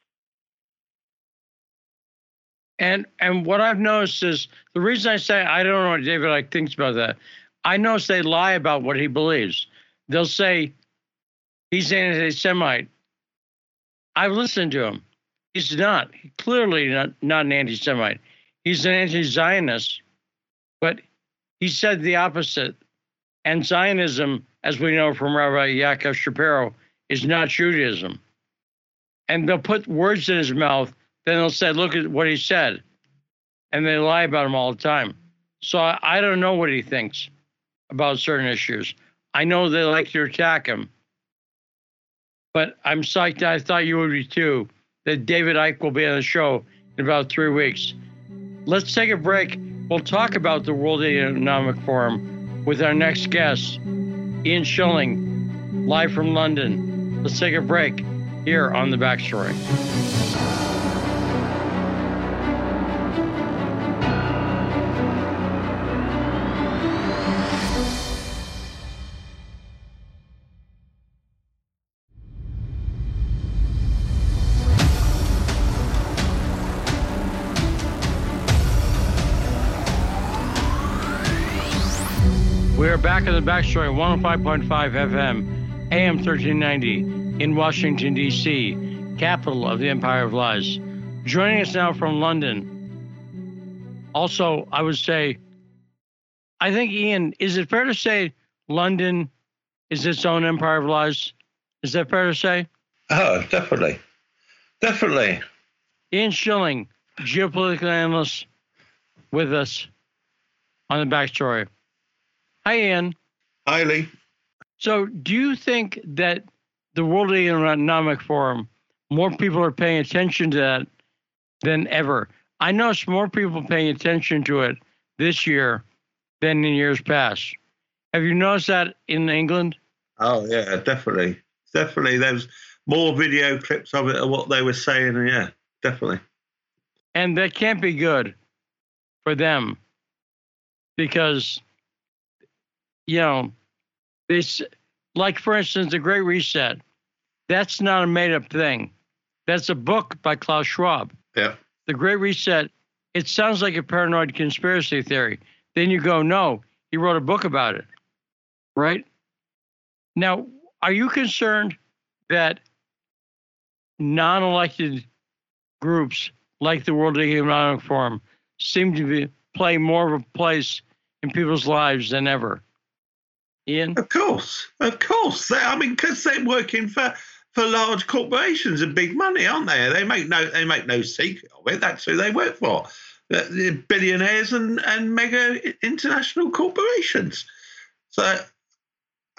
And and what I've noticed is the reason I say I don't know what David Icke thinks about that. I notice they lie about what he believes. They'll say he's anti-Semite. I've listened to him. He's not. He's clearly not, not an anti-Semite. He's an anti-Zionist, but he said the opposite. And Zionism, as we know from Rabbi Yaakov Shapiro, is not Judaism. And they'll put words in his mouth, then they'll say, look at what he said. And they lie about him all the time. So I, I don't know what he thinks about certain issues. I know they like to attack him. But I'm psyched. I thought you would be too. That David Icke will be on the show in about three weeks. Let's take a break. We'll talk about the World Economic Forum with our next guest, Ian Shilling, live from London. Let's take a break here on the Backstory. Back in the backstory, 105.5 FM, AM 1390 in Washington, D.C., capital of the Empire of Lies. Joining us now from London. Also, I would say, I think, Ian, is it fair to say London is its own Empire of Lies? Is that fair to say? Oh, definitely. Definitely. Ian Shilling, geopolitical analyst, with us on the backstory. Hi, Ian. Hi, Lee. So, do you think that the World Economic Forum, more people are paying attention to that than ever? I notice more people paying attention to it this year than in years past. Have you noticed that in England? Oh, yeah, definitely. Definitely. There's more video clips of it of what they were saying. Yeah, definitely. And that can't be good for them because you know, this, like for instance, the Great Reset, that's not a made up thing. That's a book by Klaus Schwab. Yeah. The Great Reset, it sounds like a paranoid conspiracy theory. Then you go, no, he wrote a book about it. Right? Now, are you concerned that non elected groups like the World Economic Forum seem to be, play more of a place in people's lives than ever? Ian? Of course, of course. They, I mean, because they're working for for large corporations and big money, aren't they? They make no they make no secret of it. That's who they work for. The billionaires and, and mega international corporations. So,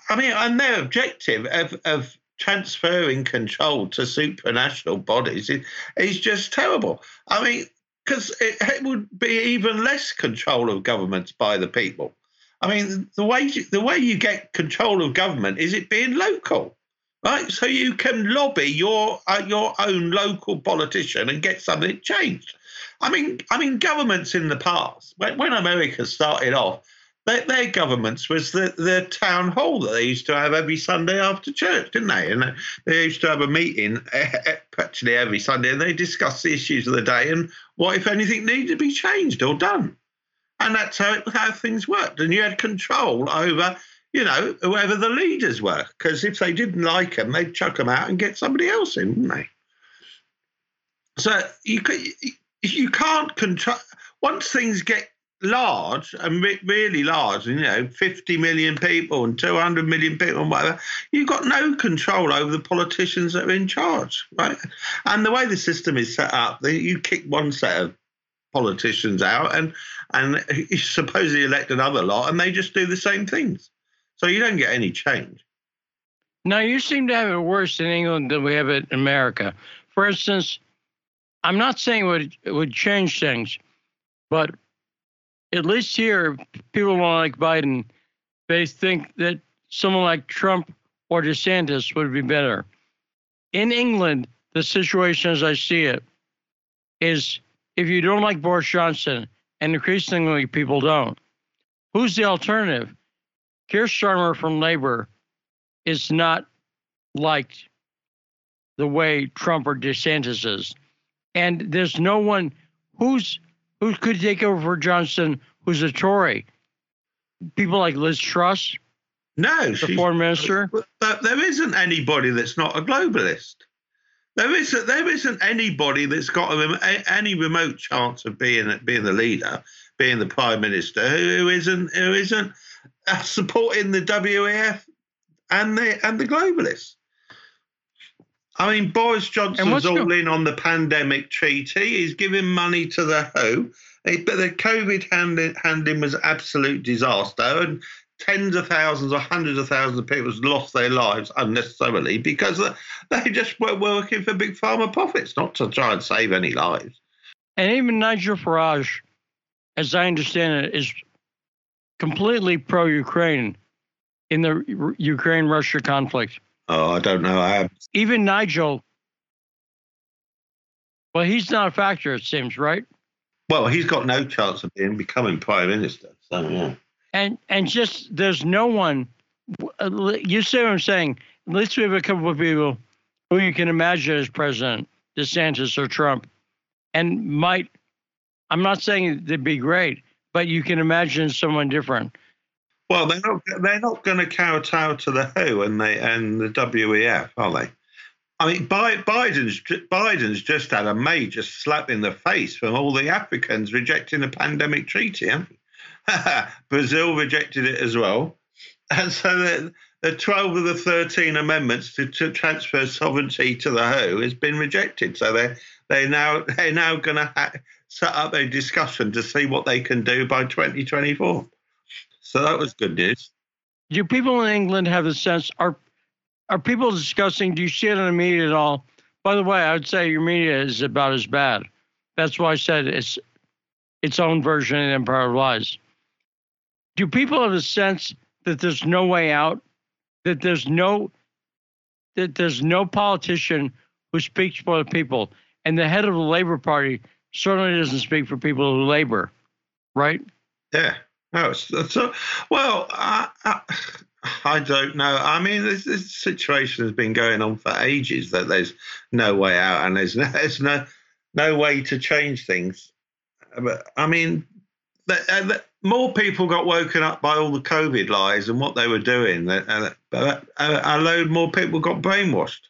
I mean, and their objective of, of transferring control to supranational bodies is, is just terrible. I mean, because it, it would be even less control of governments by the people. I mean, the way the way you get control of government is it being local, right? So you can lobby your uh, your own local politician and get something changed. I mean, I mean, governments in the past, when, when America started off, their, governments was the, the town hall that they used to have every Sunday after church, didn't they? And they used to have a meeting actually every Sunday, and they discussed the issues of the day and what, if anything, needed to be changed or done and that's how, how things worked. And you had control over, you know, whoever the leaders were, because if they didn't like them, they'd chuck them out and get somebody else in, wouldn't they? So you you can't control once things get large and really large, you know, 50 million people and 200 million people and whatever, you've got no control over the politicians that are in charge, right? And the way the system is set up, you kick one set of politicians out and and you supposedly elect another lot and they just do the same things. So you don't get any change. Now you seem to have it worse in England than we have it in America. For instance, I'm not saying it would, it would change things, but at least here, people don't like Biden. they think that someone like Trump or DeSantis would be better. In England, the situation as I see it is if you don't like Boris Johnson, and increasingly people don't, who's the alternative? Keir Starmer from Labor is not liked the way Trump or DeSantis is. And there's no one who's who could take over for Johnson who's a Tory. People like Liz Truss, No, the foreign minister. But there isn't anybody that's not a globalist. There isn't. There isn't anybody that's got a, any remote chance of being being the leader, being the prime minister, who, isn't who isn't uh, supporting the WEF and the and the globalists. I mean, Boris Johnson's all go- in on the pandemic treaty. He's giving money to the WHO, but the COVID handling, handling was absolute disaster, and tens of thousands or hundreds of thousands of people lost their lives unnecessarily because they- they just were working for big pharma profits, not to try and save any lives. And even Nigel Farage, as I understand it, is completely pro Ukraine in the Ukraine Russia conflict. Oh, I don't know. I Even Nigel, well, he's not a factor, it seems, right? well, he's got no chance of being becoming prime minister. So yeah. And and just there's no one. Uh, you see what I'm saying? At least we have a couple of people who you can imagine as president, DeSantis or Trump, and might. I'm not saying they'd be great, but you can imagine someone different. Well, they're not. They're not going to kowtow to the WHO and they and the WEF, are they? I mean, Biden's Biden's just had a major slap in the face from all the Africans rejecting the pandemic treaty. haven't? Brazil rejected it as well, and so the, the 12 of the 13 amendments to, to transfer sovereignty to the WHO has been rejected. So they they now they're now going to ha- set up a discussion to see what they can do by 2024. So that was good news. Do people in England have a sense? Are are people discussing? Do you see it in the media at all? By the way, I would say your media is about as bad. That's why I said it's its own version of Empire of Lies. Do people have a sense that there's no way out? That there's no that there's no politician who speaks for the people, and the head of the Labor Party certainly doesn't speak for people who labor, right? Yeah. No, it's well, I, I, I don't know. I mean, this, this situation has been going on for ages. That there's no way out, and there's no, there's no no way to change things. But I mean, the, uh, the, more people got woken up by all the COVID lies and what they were doing. That uh, a load more people got brainwashed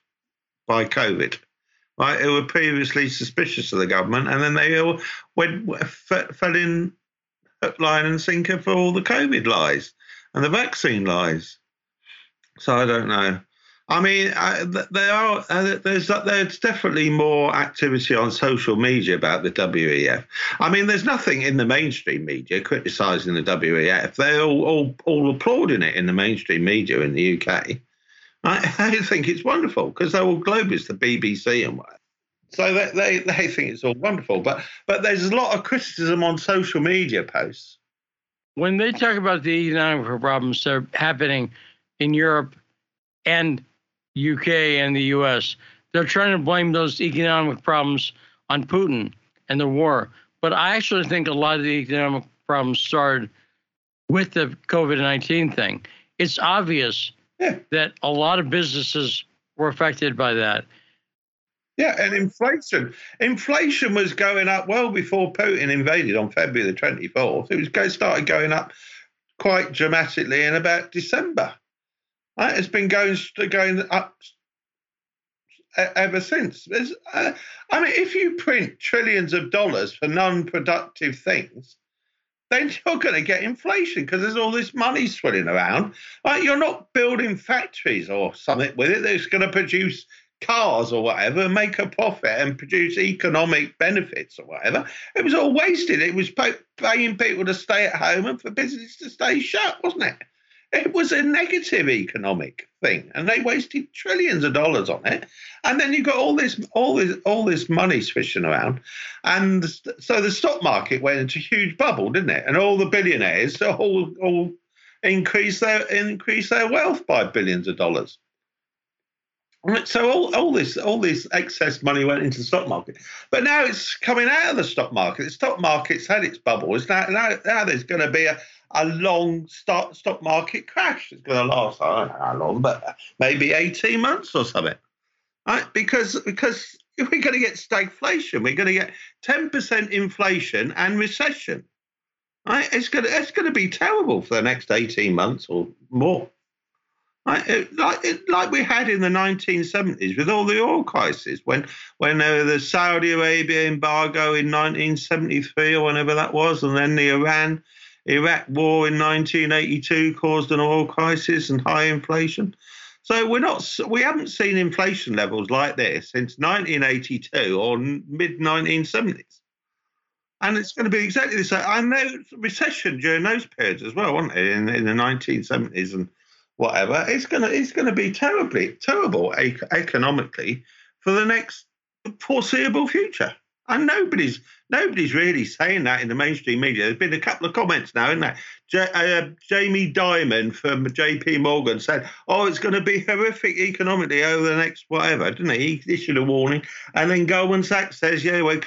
by COVID. Right, who were previously suspicious of the government, and then they all went f- fell in line, and sinker for all the COVID lies and the vaccine lies. So I don't know. I mean, there are uh, there's there's definitely more activity on social media about the WEF. I mean, there's nothing in the mainstream media criticising the WEF. They're all, all all applauding it in the mainstream media in the UK. I, I think it's wonderful because they're all globalists, the BBC and whatever. So they, they they think it's all wonderful, but but there's a lot of criticism on social media posts. when they talk about the economic problems that are happening in Europe and UK and the US, they're trying to blame those economic problems on Putin and the war. But I actually think a lot of the economic problems started with the COVID 19 thing. It's obvious Yeah. that a lot of businesses were affected by that. Yeah, and inflation. Inflation was going up well before Putin invaded on February the 24th. It was started going up quite dramatically in about December. Right? It's been going going up ever since. Uh, I mean, if you print trillions of dollars for non-productive things, then you're going to get inflation because there's all this money swirling around. Right? You're not building factories or something with it that's going to produce cars or whatever make a profit and produce economic benefits or whatever. It was all wasted. It was paying people to stay at home and for business to stay shut, wasn't it? It was a negative economic thing, and they wasted trillions of dollars on it. And then you got all this, all this, all this money swishing around, and so the stock market went into a huge bubble, didn't it? And all the billionaires all all increase their increase their wealth by billions of dollars. So all, all this all this excess money went into the stock market, but now it's coming out of the stock market. The stock market's had its bubbles. Now now, now there's going to be a, a long stock stock market crash. It's going to last I don't know how long, but maybe eighteen months or something. Right? Because because we're going to get stagflation. We're going to get ten percent inflation and recession. Right? It's going to it's going to be terrible for the next eighteen months or more. Like, like, we had in the 1970s with all the oil crisis, when when uh, the Saudi Arabia embargo in 1973 or whenever that was, and then the Iran Iraq war in 1982 caused an oil crisis and high inflation. So we're not we haven't seen inflation levels like this since 1982 or mid 1970s. And it's going to be exactly the same. I know recession during those periods as well, wasn't it? In, in the 1970s and whatever, it's gonna it's gonna be terribly terrible economically for the next foreseeable future. And nobody's nobody's really saying that in the mainstream media. There's been a couple of comments now, isn't there? J- uh, Jamie Dimon from J.P. Morgan said, "Oh, it's going to be horrific economically over the next whatever," didn't he? He issued a warning, and then Goldman Sachs says, "Yeah, we're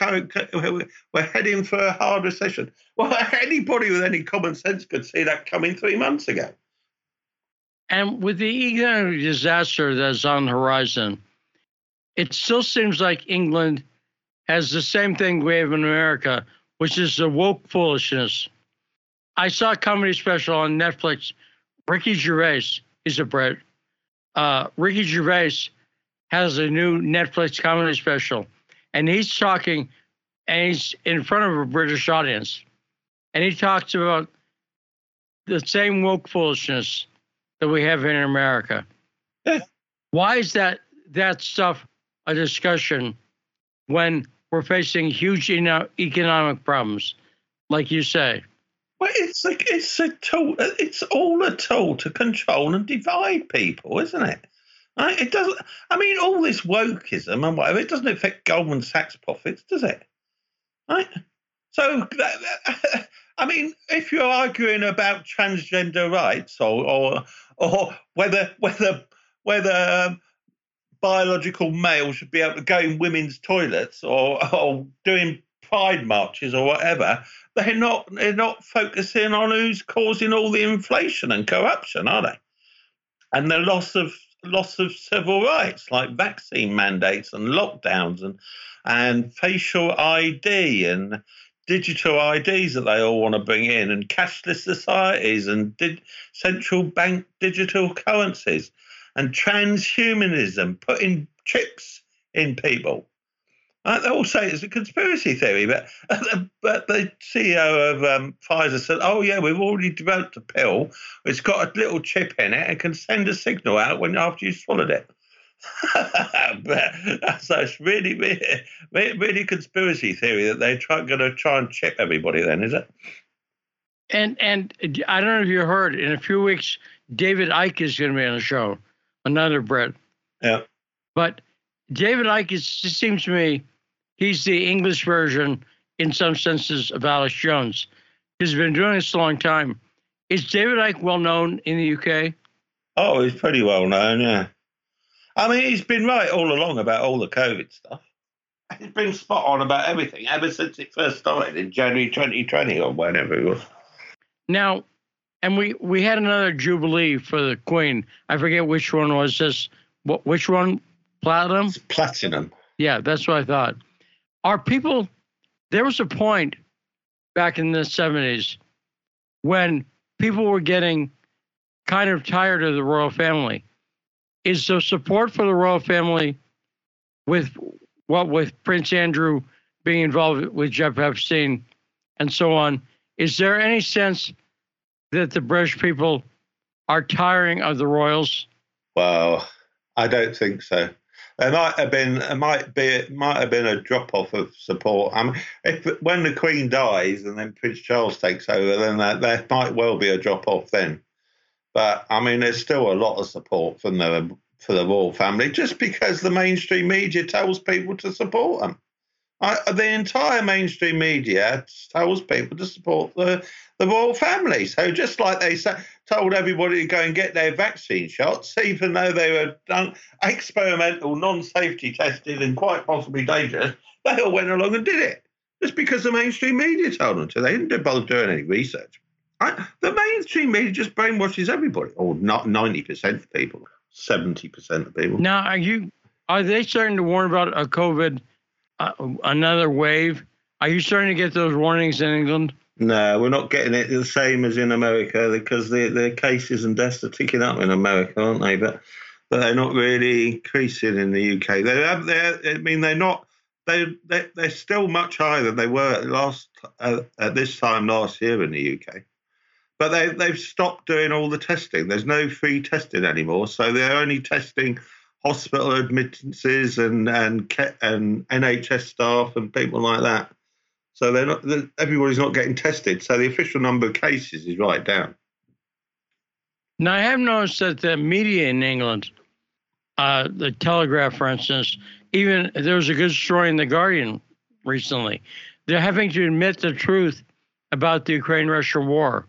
we're heading for a hard recession." Well, anybody with any common sense could see that coming three months ago. And with the economic disaster that's on the horizon, it still seems like England has the same thing we have in America, which is the woke foolishness. I saw a comedy special on Netflix. Ricky Gervais is a Brit. Uh, Ricky Gervais has a new Netflix comedy special, and he's talking, and he's in front of a British audience, and he talks about the same woke foolishness that we have in America. Why is that that stuff a discussion when we're facing huge economic problems, like you say? Well, it's like it's a tool. It's all a tool to control and divide people, isn't it? Right? It doesn't. I mean, all this wokeism and whatever. It doesn't affect Goldman Sachs profits, does it? Right. So that, I mean, if you're arguing about transgender rights or or, or whether whether whether um, biological males should be able to go in women's toilets or, or doing pride marches or whatever, they're not they're not focusing on who's causing all the inflation and corruption, are they? And the loss of loss of civil rights like vaccine mandates and lockdowns and and facial ID and digital IDs that they all want to bring in, and cashless societies, and central bank digital currencies, and transhumanism, putting chips in people. Uh, they all say it's a conspiracy theory, but but the CEO of um, Pfizer said, "Oh yeah, we've already developed a pill. It's got a little chip in it and can send a signal out when after you swallowed it." so it's really, really, really conspiracy theory that they're try, going to try and chip everybody. Then is it? And and I don't know if you heard. In a few weeks, David Icke is going to be on the show. Another Brit. Yeah. But David Icke is, just seems to me he's the English version, in some senses, of Alex Jones. He's been doing this a long time. Is David Icke well known in the UK? Oh, he's pretty well known, yeah. I mean, he's been right all along about all the COVID stuff. He's been spot on about everything ever since it first started in January 2020 or whenever it was. Now, and we we had another jubilee for the Queen. I forget which one was this. What which one? Platinum. It's platinum. Yeah, that's what I thought. Are people? There was a point back in the 70s when people were getting kind of tired of the royal family is the support for the royal family with what with Prince Andrew being involved with Jeff Epstein and so on. Is there any sense that the British people are tiring of the royals? Well, I don't think so. There might have been, it might be, it might have been a drop off of support. I mean, if when the Queen dies and then Prince Charles takes over, then there, there might well be a drop off then. But I mean, there's still a lot of support from the for the royal family just because the mainstream media tells people to support them. I, the entire mainstream media tells people to support the, the royal family. So just like they say, told everybody to go and get their vaccine shots, even though they were done experimental, non-safety tested, and quite possibly dangerous. They all went along and did it just because the mainstream media told them to. They didn't bother doing any research. I, the mainstream media just brainwashes everybody, or not ninety percent of people, seventy percent of people. Now, are you? Are they starting to warn about a COVID, uh, another wave? Are you starting to get those warnings in England? No, we're not getting it the same as in America because the the cases and deaths are ticking up in America, aren't they? But but they're not really increasing in the UK. They have they I mean they're not they they they're still much higher than they were at last uh, at this time last year in the UK. But they they've stopped doing all the testing. There's no free testing anymore, so they're only testing hospital admittances and and and NHS staff and people like that. So they're not everybody's not getting tested. So the official number of cases is right down. Now I have noticed that the media in England, uh, the Telegraph, for instance, even there was a good story in the Guardian recently. They're having to admit the truth about the Ukraine-Russia war.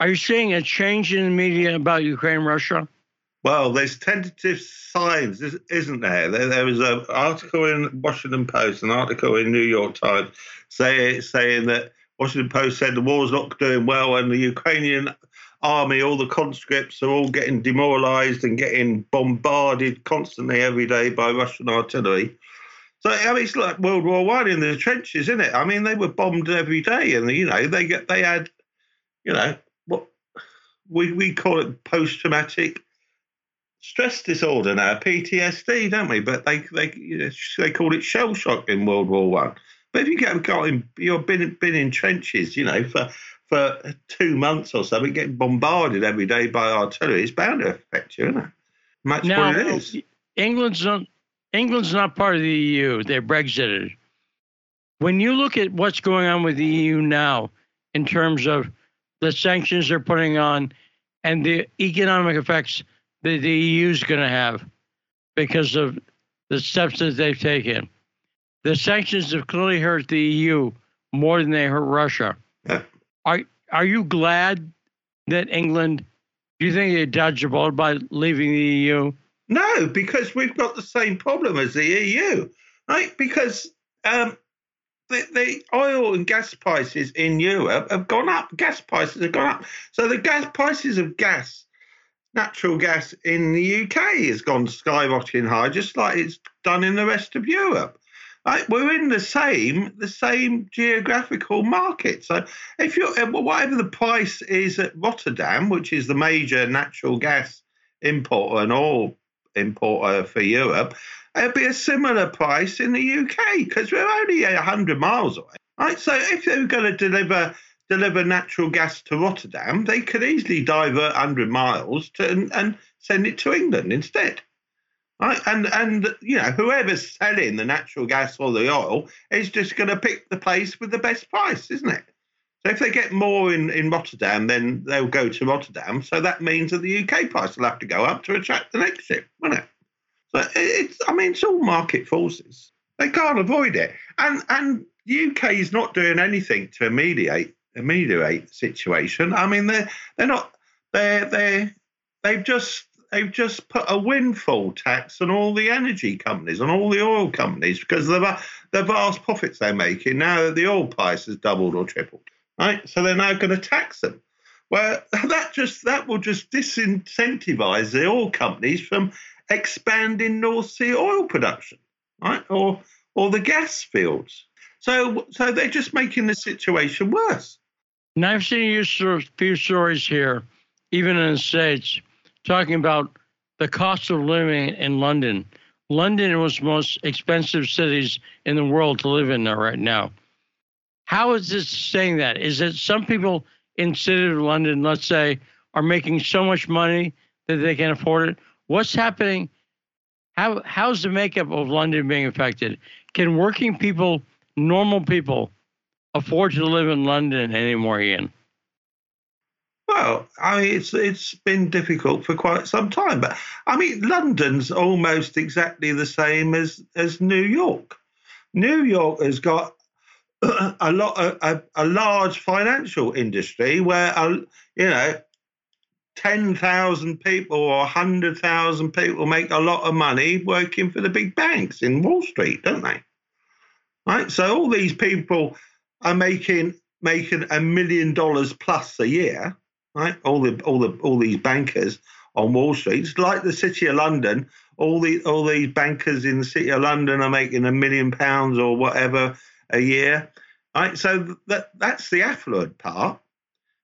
Are you seeing a change in the media about Ukraine-Russia? Well, there's tentative signs, isn't there? There, there was an article in Washington Post, an article in New York Times, say, saying that Washington Post said the war's not doing well, and the Ukrainian army, all the conscripts, are all getting demoralised and getting bombarded constantly every day by Russian artillery. So I mean, it's like World War One in the trenches, isn't it? I mean, they were bombed every day, and you know they get they had, you know, we we call it post traumatic stress disorder now, PTSD, don't we? But they they you know, they called it shell shock in World War One. But if you get got in, you've been been in trenches, you know, for for two months or so, and getting bombarded every day by artillery, it's bound to affect you, isn't it? Much now, what it is. England's not England's not part of the EU. They're Brexited. When you look at what's going on with the EU now, in terms of the sanctions they're putting on and the economic effects that the EU is going to have because of the steps that they've taken. The sanctions have clearly hurt the EU more than they hurt Russia. Are are you glad that England? Do you think they dodged a bullet by leaving the EU? No, because we've got the same problem as the EU, right? Because um, the, the oil and gas prices in Europe have gone up. Gas prices have gone up. So the gas prices of gas natural gas in the UK has gone skyrocketing high, just like it's done in the rest of Europe. Right? We're in the same the same geographical market. So if you uh, whatever the price is at Rotterdam, which is the major natural gas importer and oil importer for Europe, it'll be a similar price in the UK because we're only hundred miles away. Right? So if they're going to deliver deliver natural gas to Rotterdam, they could easily divert 100 miles to, and, and send it to England instead. Right? And and you know whoever's selling the natural gas or the oil is just going to pick the place with the best price, isn't it? So if they get more in, in Rotterdam, then they'll go to Rotterdam. So that means that the UK price will have to go up to attract the next ship, won't it? So it's I mean it's all market forces. They can't avoid it. And and UK is not doing anything to mediate ameliorate the situation. I mean, they're they're not they're they they've just they've just put a windfall tax on all the energy companies, and all the oil companies, because of the, the vast profits they're making now that the oil price has doubled or tripled. Right, so they're now going to tax them. Well, that just that will just disincentivize the oil companies from expanding North Sea oil production, right, or or the gas fields. So so they're just making the situation worse. And I've seen a few stories here, even in the States, talking about the cost of living in London. London was the most expensive cities in the world to live in there right now. How is this saying that? Is it some people in city of London, let's say, are making so much money that they can afford it? What's happening? How how's the makeup of London being affected? Can working people, normal people, afford to live in London anymore, Ian? Well, I mean, it's it's been difficult for quite some time, but I mean, London's almost exactly the same as as New York. New York has got a lot a, a large financial industry where uh, you know 10,000 people or 100,000 people make a lot of money working for the big banks in Wall Street, don't they? Right? So all these people are making making a million dollars plus a year, right? All the all the all these bankers on Wall Street. It's like the City of London. All the all these bankers in the City of London are making a million pounds or whatever a year. Right? So that that's the affluent part.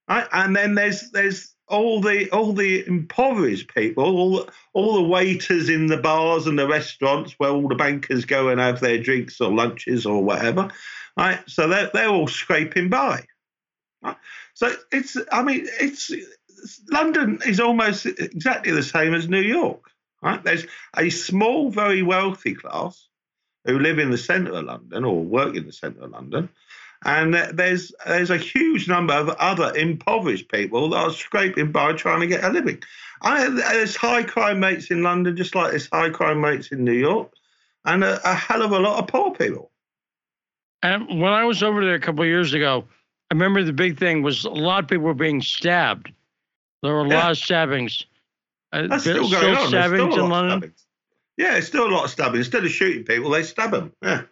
Right? And then there's there's all the all the impoverished people, all all the waiters in the bars and the restaurants where all the bankers go and have their drinks or lunches or whatever. Right? So they're they're all scraping by. Right? So it's I mean it's London is almost exactly the same as New York. Right? There's a small, very wealthy class who live in the centre of London or work in the centre of London, and there's there's a huge number of other impoverished people that are scraping by trying to get a living. I, there's high crime rates in London, just like there's high crime rates in New York, and a, a hell of a lot of poor people. And when I was over there a couple of years ago, I remember the big thing was a lot of people were being stabbed. There were a Yeah. lot of stabbings. Uh, That's still, still going on. There's stabbings still in London. stabbings. Yeah, it's still a lot of stabbing. Instead of shooting people, they stab them. Yeah.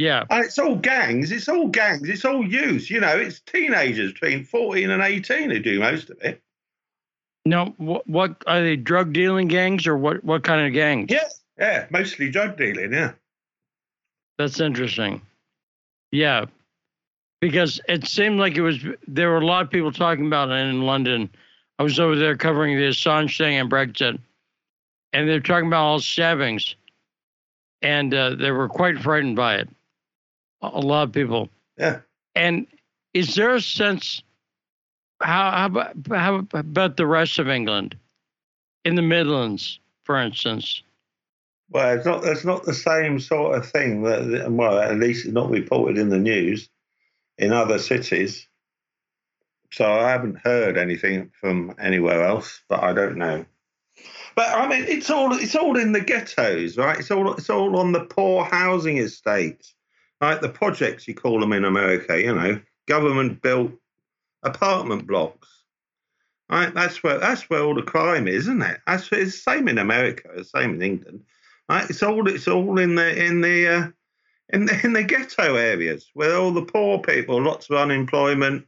Yeah. And it's all gangs. It's all gangs. It's all youth. You know, it's teenagers between 14 and 18 who do most of it. No, what, what are they? Drug dealing gangs or what? What kind of gangs? Yeah. Yeah, mostly drug dealing. Yeah. That's interesting. Yeah, because it seemed like it was. There were a lot of people talking about it in London. I was over there covering the Assange thing and Brexit, and they're talking about all stabbings, and uh, they were quite frightened by it. A lot of people. Yeah. And is there a sense? How how about, how about the rest of England, in the Midlands, for instance? Well, it's not. It's not the same sort of thing. That well, at least it's not reported in the news in other cities. So I haven't heard anything from anywhere else, but I don't know. But I mean, it's all it's all in the ghettos, right? It's all it's all on the poor housing estates, right? The projects you call them in America, you know, government built apartment blocks. Right, that's where that's where all the crime is, isn't it? That's it's the same in America, the same in England. Right, it's all it's all in the in the uh, in the in the ghetto areas where all the poor people, lots of unemployment,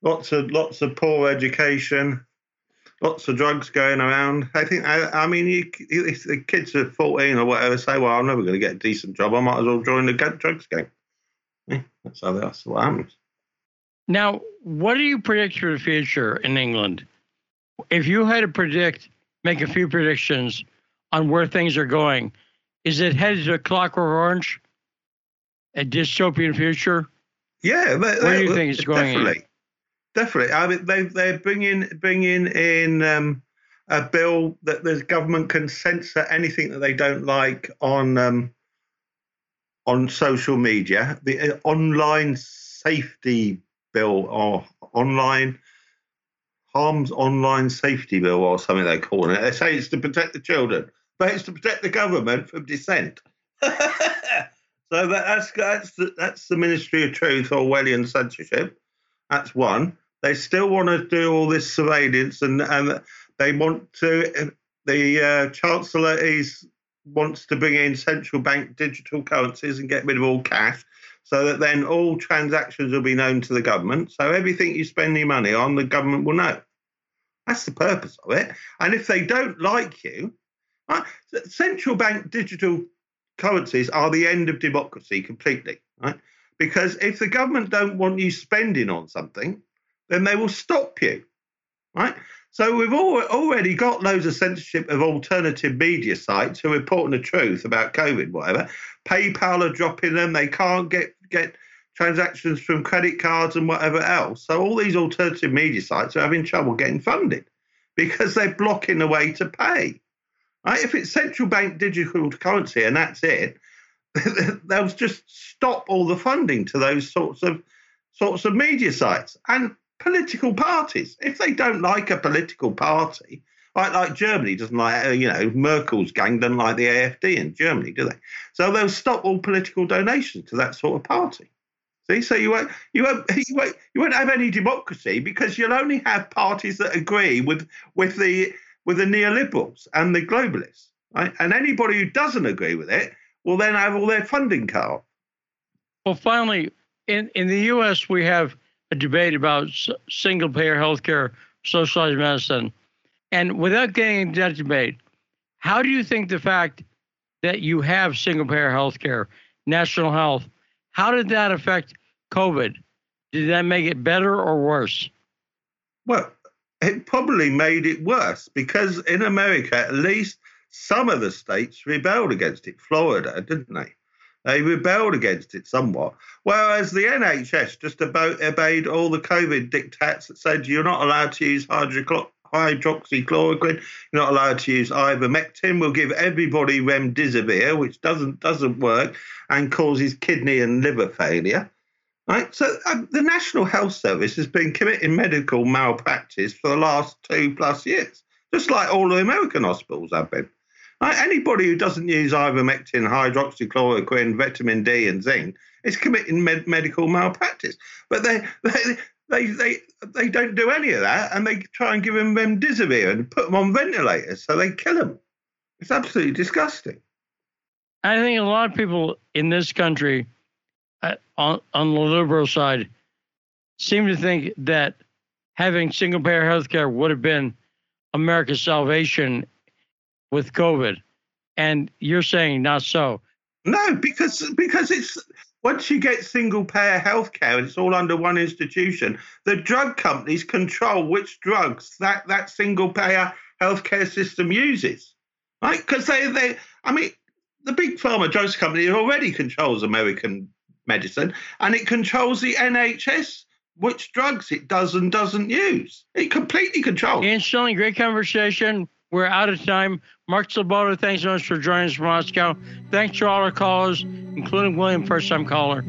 lots of lots of poor education, lots of drugs going around. I think I, I mean, you, if the kids are fourteen or whatever say, "Well, I'm never going to get a decent job. I might as well join the drugs game." Yeah, that's how that's what happens. Now, what do you predict for the future in England? If you had to predict, make a few predictions on where things are going, is it headed to Clockwork Orange, a dystopian future? Yeah, but, Where do you think it's going in? Definitely, definitely. I mean, they they're bringing bringing in um, a bill that the government can censor anything that they don't like on um, on social media. The uh, online safety bill or online harms online safety bill or something they call it. They say it's to protect the children, but it's to protect the government from dissent. so that, that's that's the, that's the Ministry of Truth Orwellian censorship. That's one. They still want to do all this surveillance, and and they want to. The uh, Chancellor is wants to bring in central bank digital currencies and get rid of all cash, so that then all transactions will be known to the government. So everything you spend your money on, the government will know. That's the purpose of it. And if they don't like you, right, central bank digital currencies are the end of democracy completely, right? Because if the government don't want you spending on something, then they will stop you, right? So we've al- already got loads of censorship of alternative media sites who are reporting the truth about COVID, whatever. PayPal are dropping them; they can't get get transactions from credit cards and whatever else. So all these alternative media sites are having trouble getting funded because they're blocking the way to pay. Right? If it's central bank digital currency and that's it, they'll just stop all the funding to those sorts of sorts of media sites and political parties. If they don't like a political party, like like Germany doesn't like uh, you know Merkel's gang doesn't like the AFD in Germany, do they? So they'll stop all political donations to that sort of party. See, so you won't, you won't, you won't, you won't have any democracy because you'll only have parties that agree with with the with the neoliberals and the globalists, right? And anybody who doesn't agree with it will then have all their funding cut off. Well, finally, in in the U.S., we have a debate about single payer healthcare, socialized medicine, and without getting into that debate, how do you think the fact that you have single payer healthcare, national health, how did that affect COVID? Did that make it better or worse? Well, it probably made it worse because in America, at least some of the states rebelled against it. Florida, didn't they? They rebelled against it somewhat. Whereas the NHS just about obeyed all the COVID dictats that said you're not allowed to use hydrochloroquine, you're not allowed to use ivermectin. We'll give everybody remdesivir, which doesn't doesn't work and causes kidney and liver failure. Right? So uh, the National Health Service has been committing medical malpractice for the last two plus years, just like all the American hospitals have been. Anybody who doesn't use ivermectin, hydroxychloroquine, vitamin D, and zinc is committing med- medical malpractice. But they, they they they they don't do any of that, and they try and give them remdesivir and put them on ventilators, so they kill them. It's absolutely disgusting. I think a lot of people in this country uh, on, on the liberal side seem to think that having single payer health care would have been America's salvation with COVID. And you're saying not so. No, because because it's once you get single payer health care and it's all under one institution, the drug companies control which drugs that, that single payer healthcare system uses. Right? Because they, they I mean, the big pharma drugs company already controls American medicine, and it controls the NHS which drugs it does and doesn't use. It completely controls. Shilling, great conversation. We're out of time. Mark Sleboda, thanks so much for joining us from Moscow. Thanks to all our callers, including William, first time caller.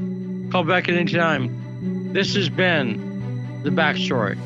Call back at any time. This has been The Backstory.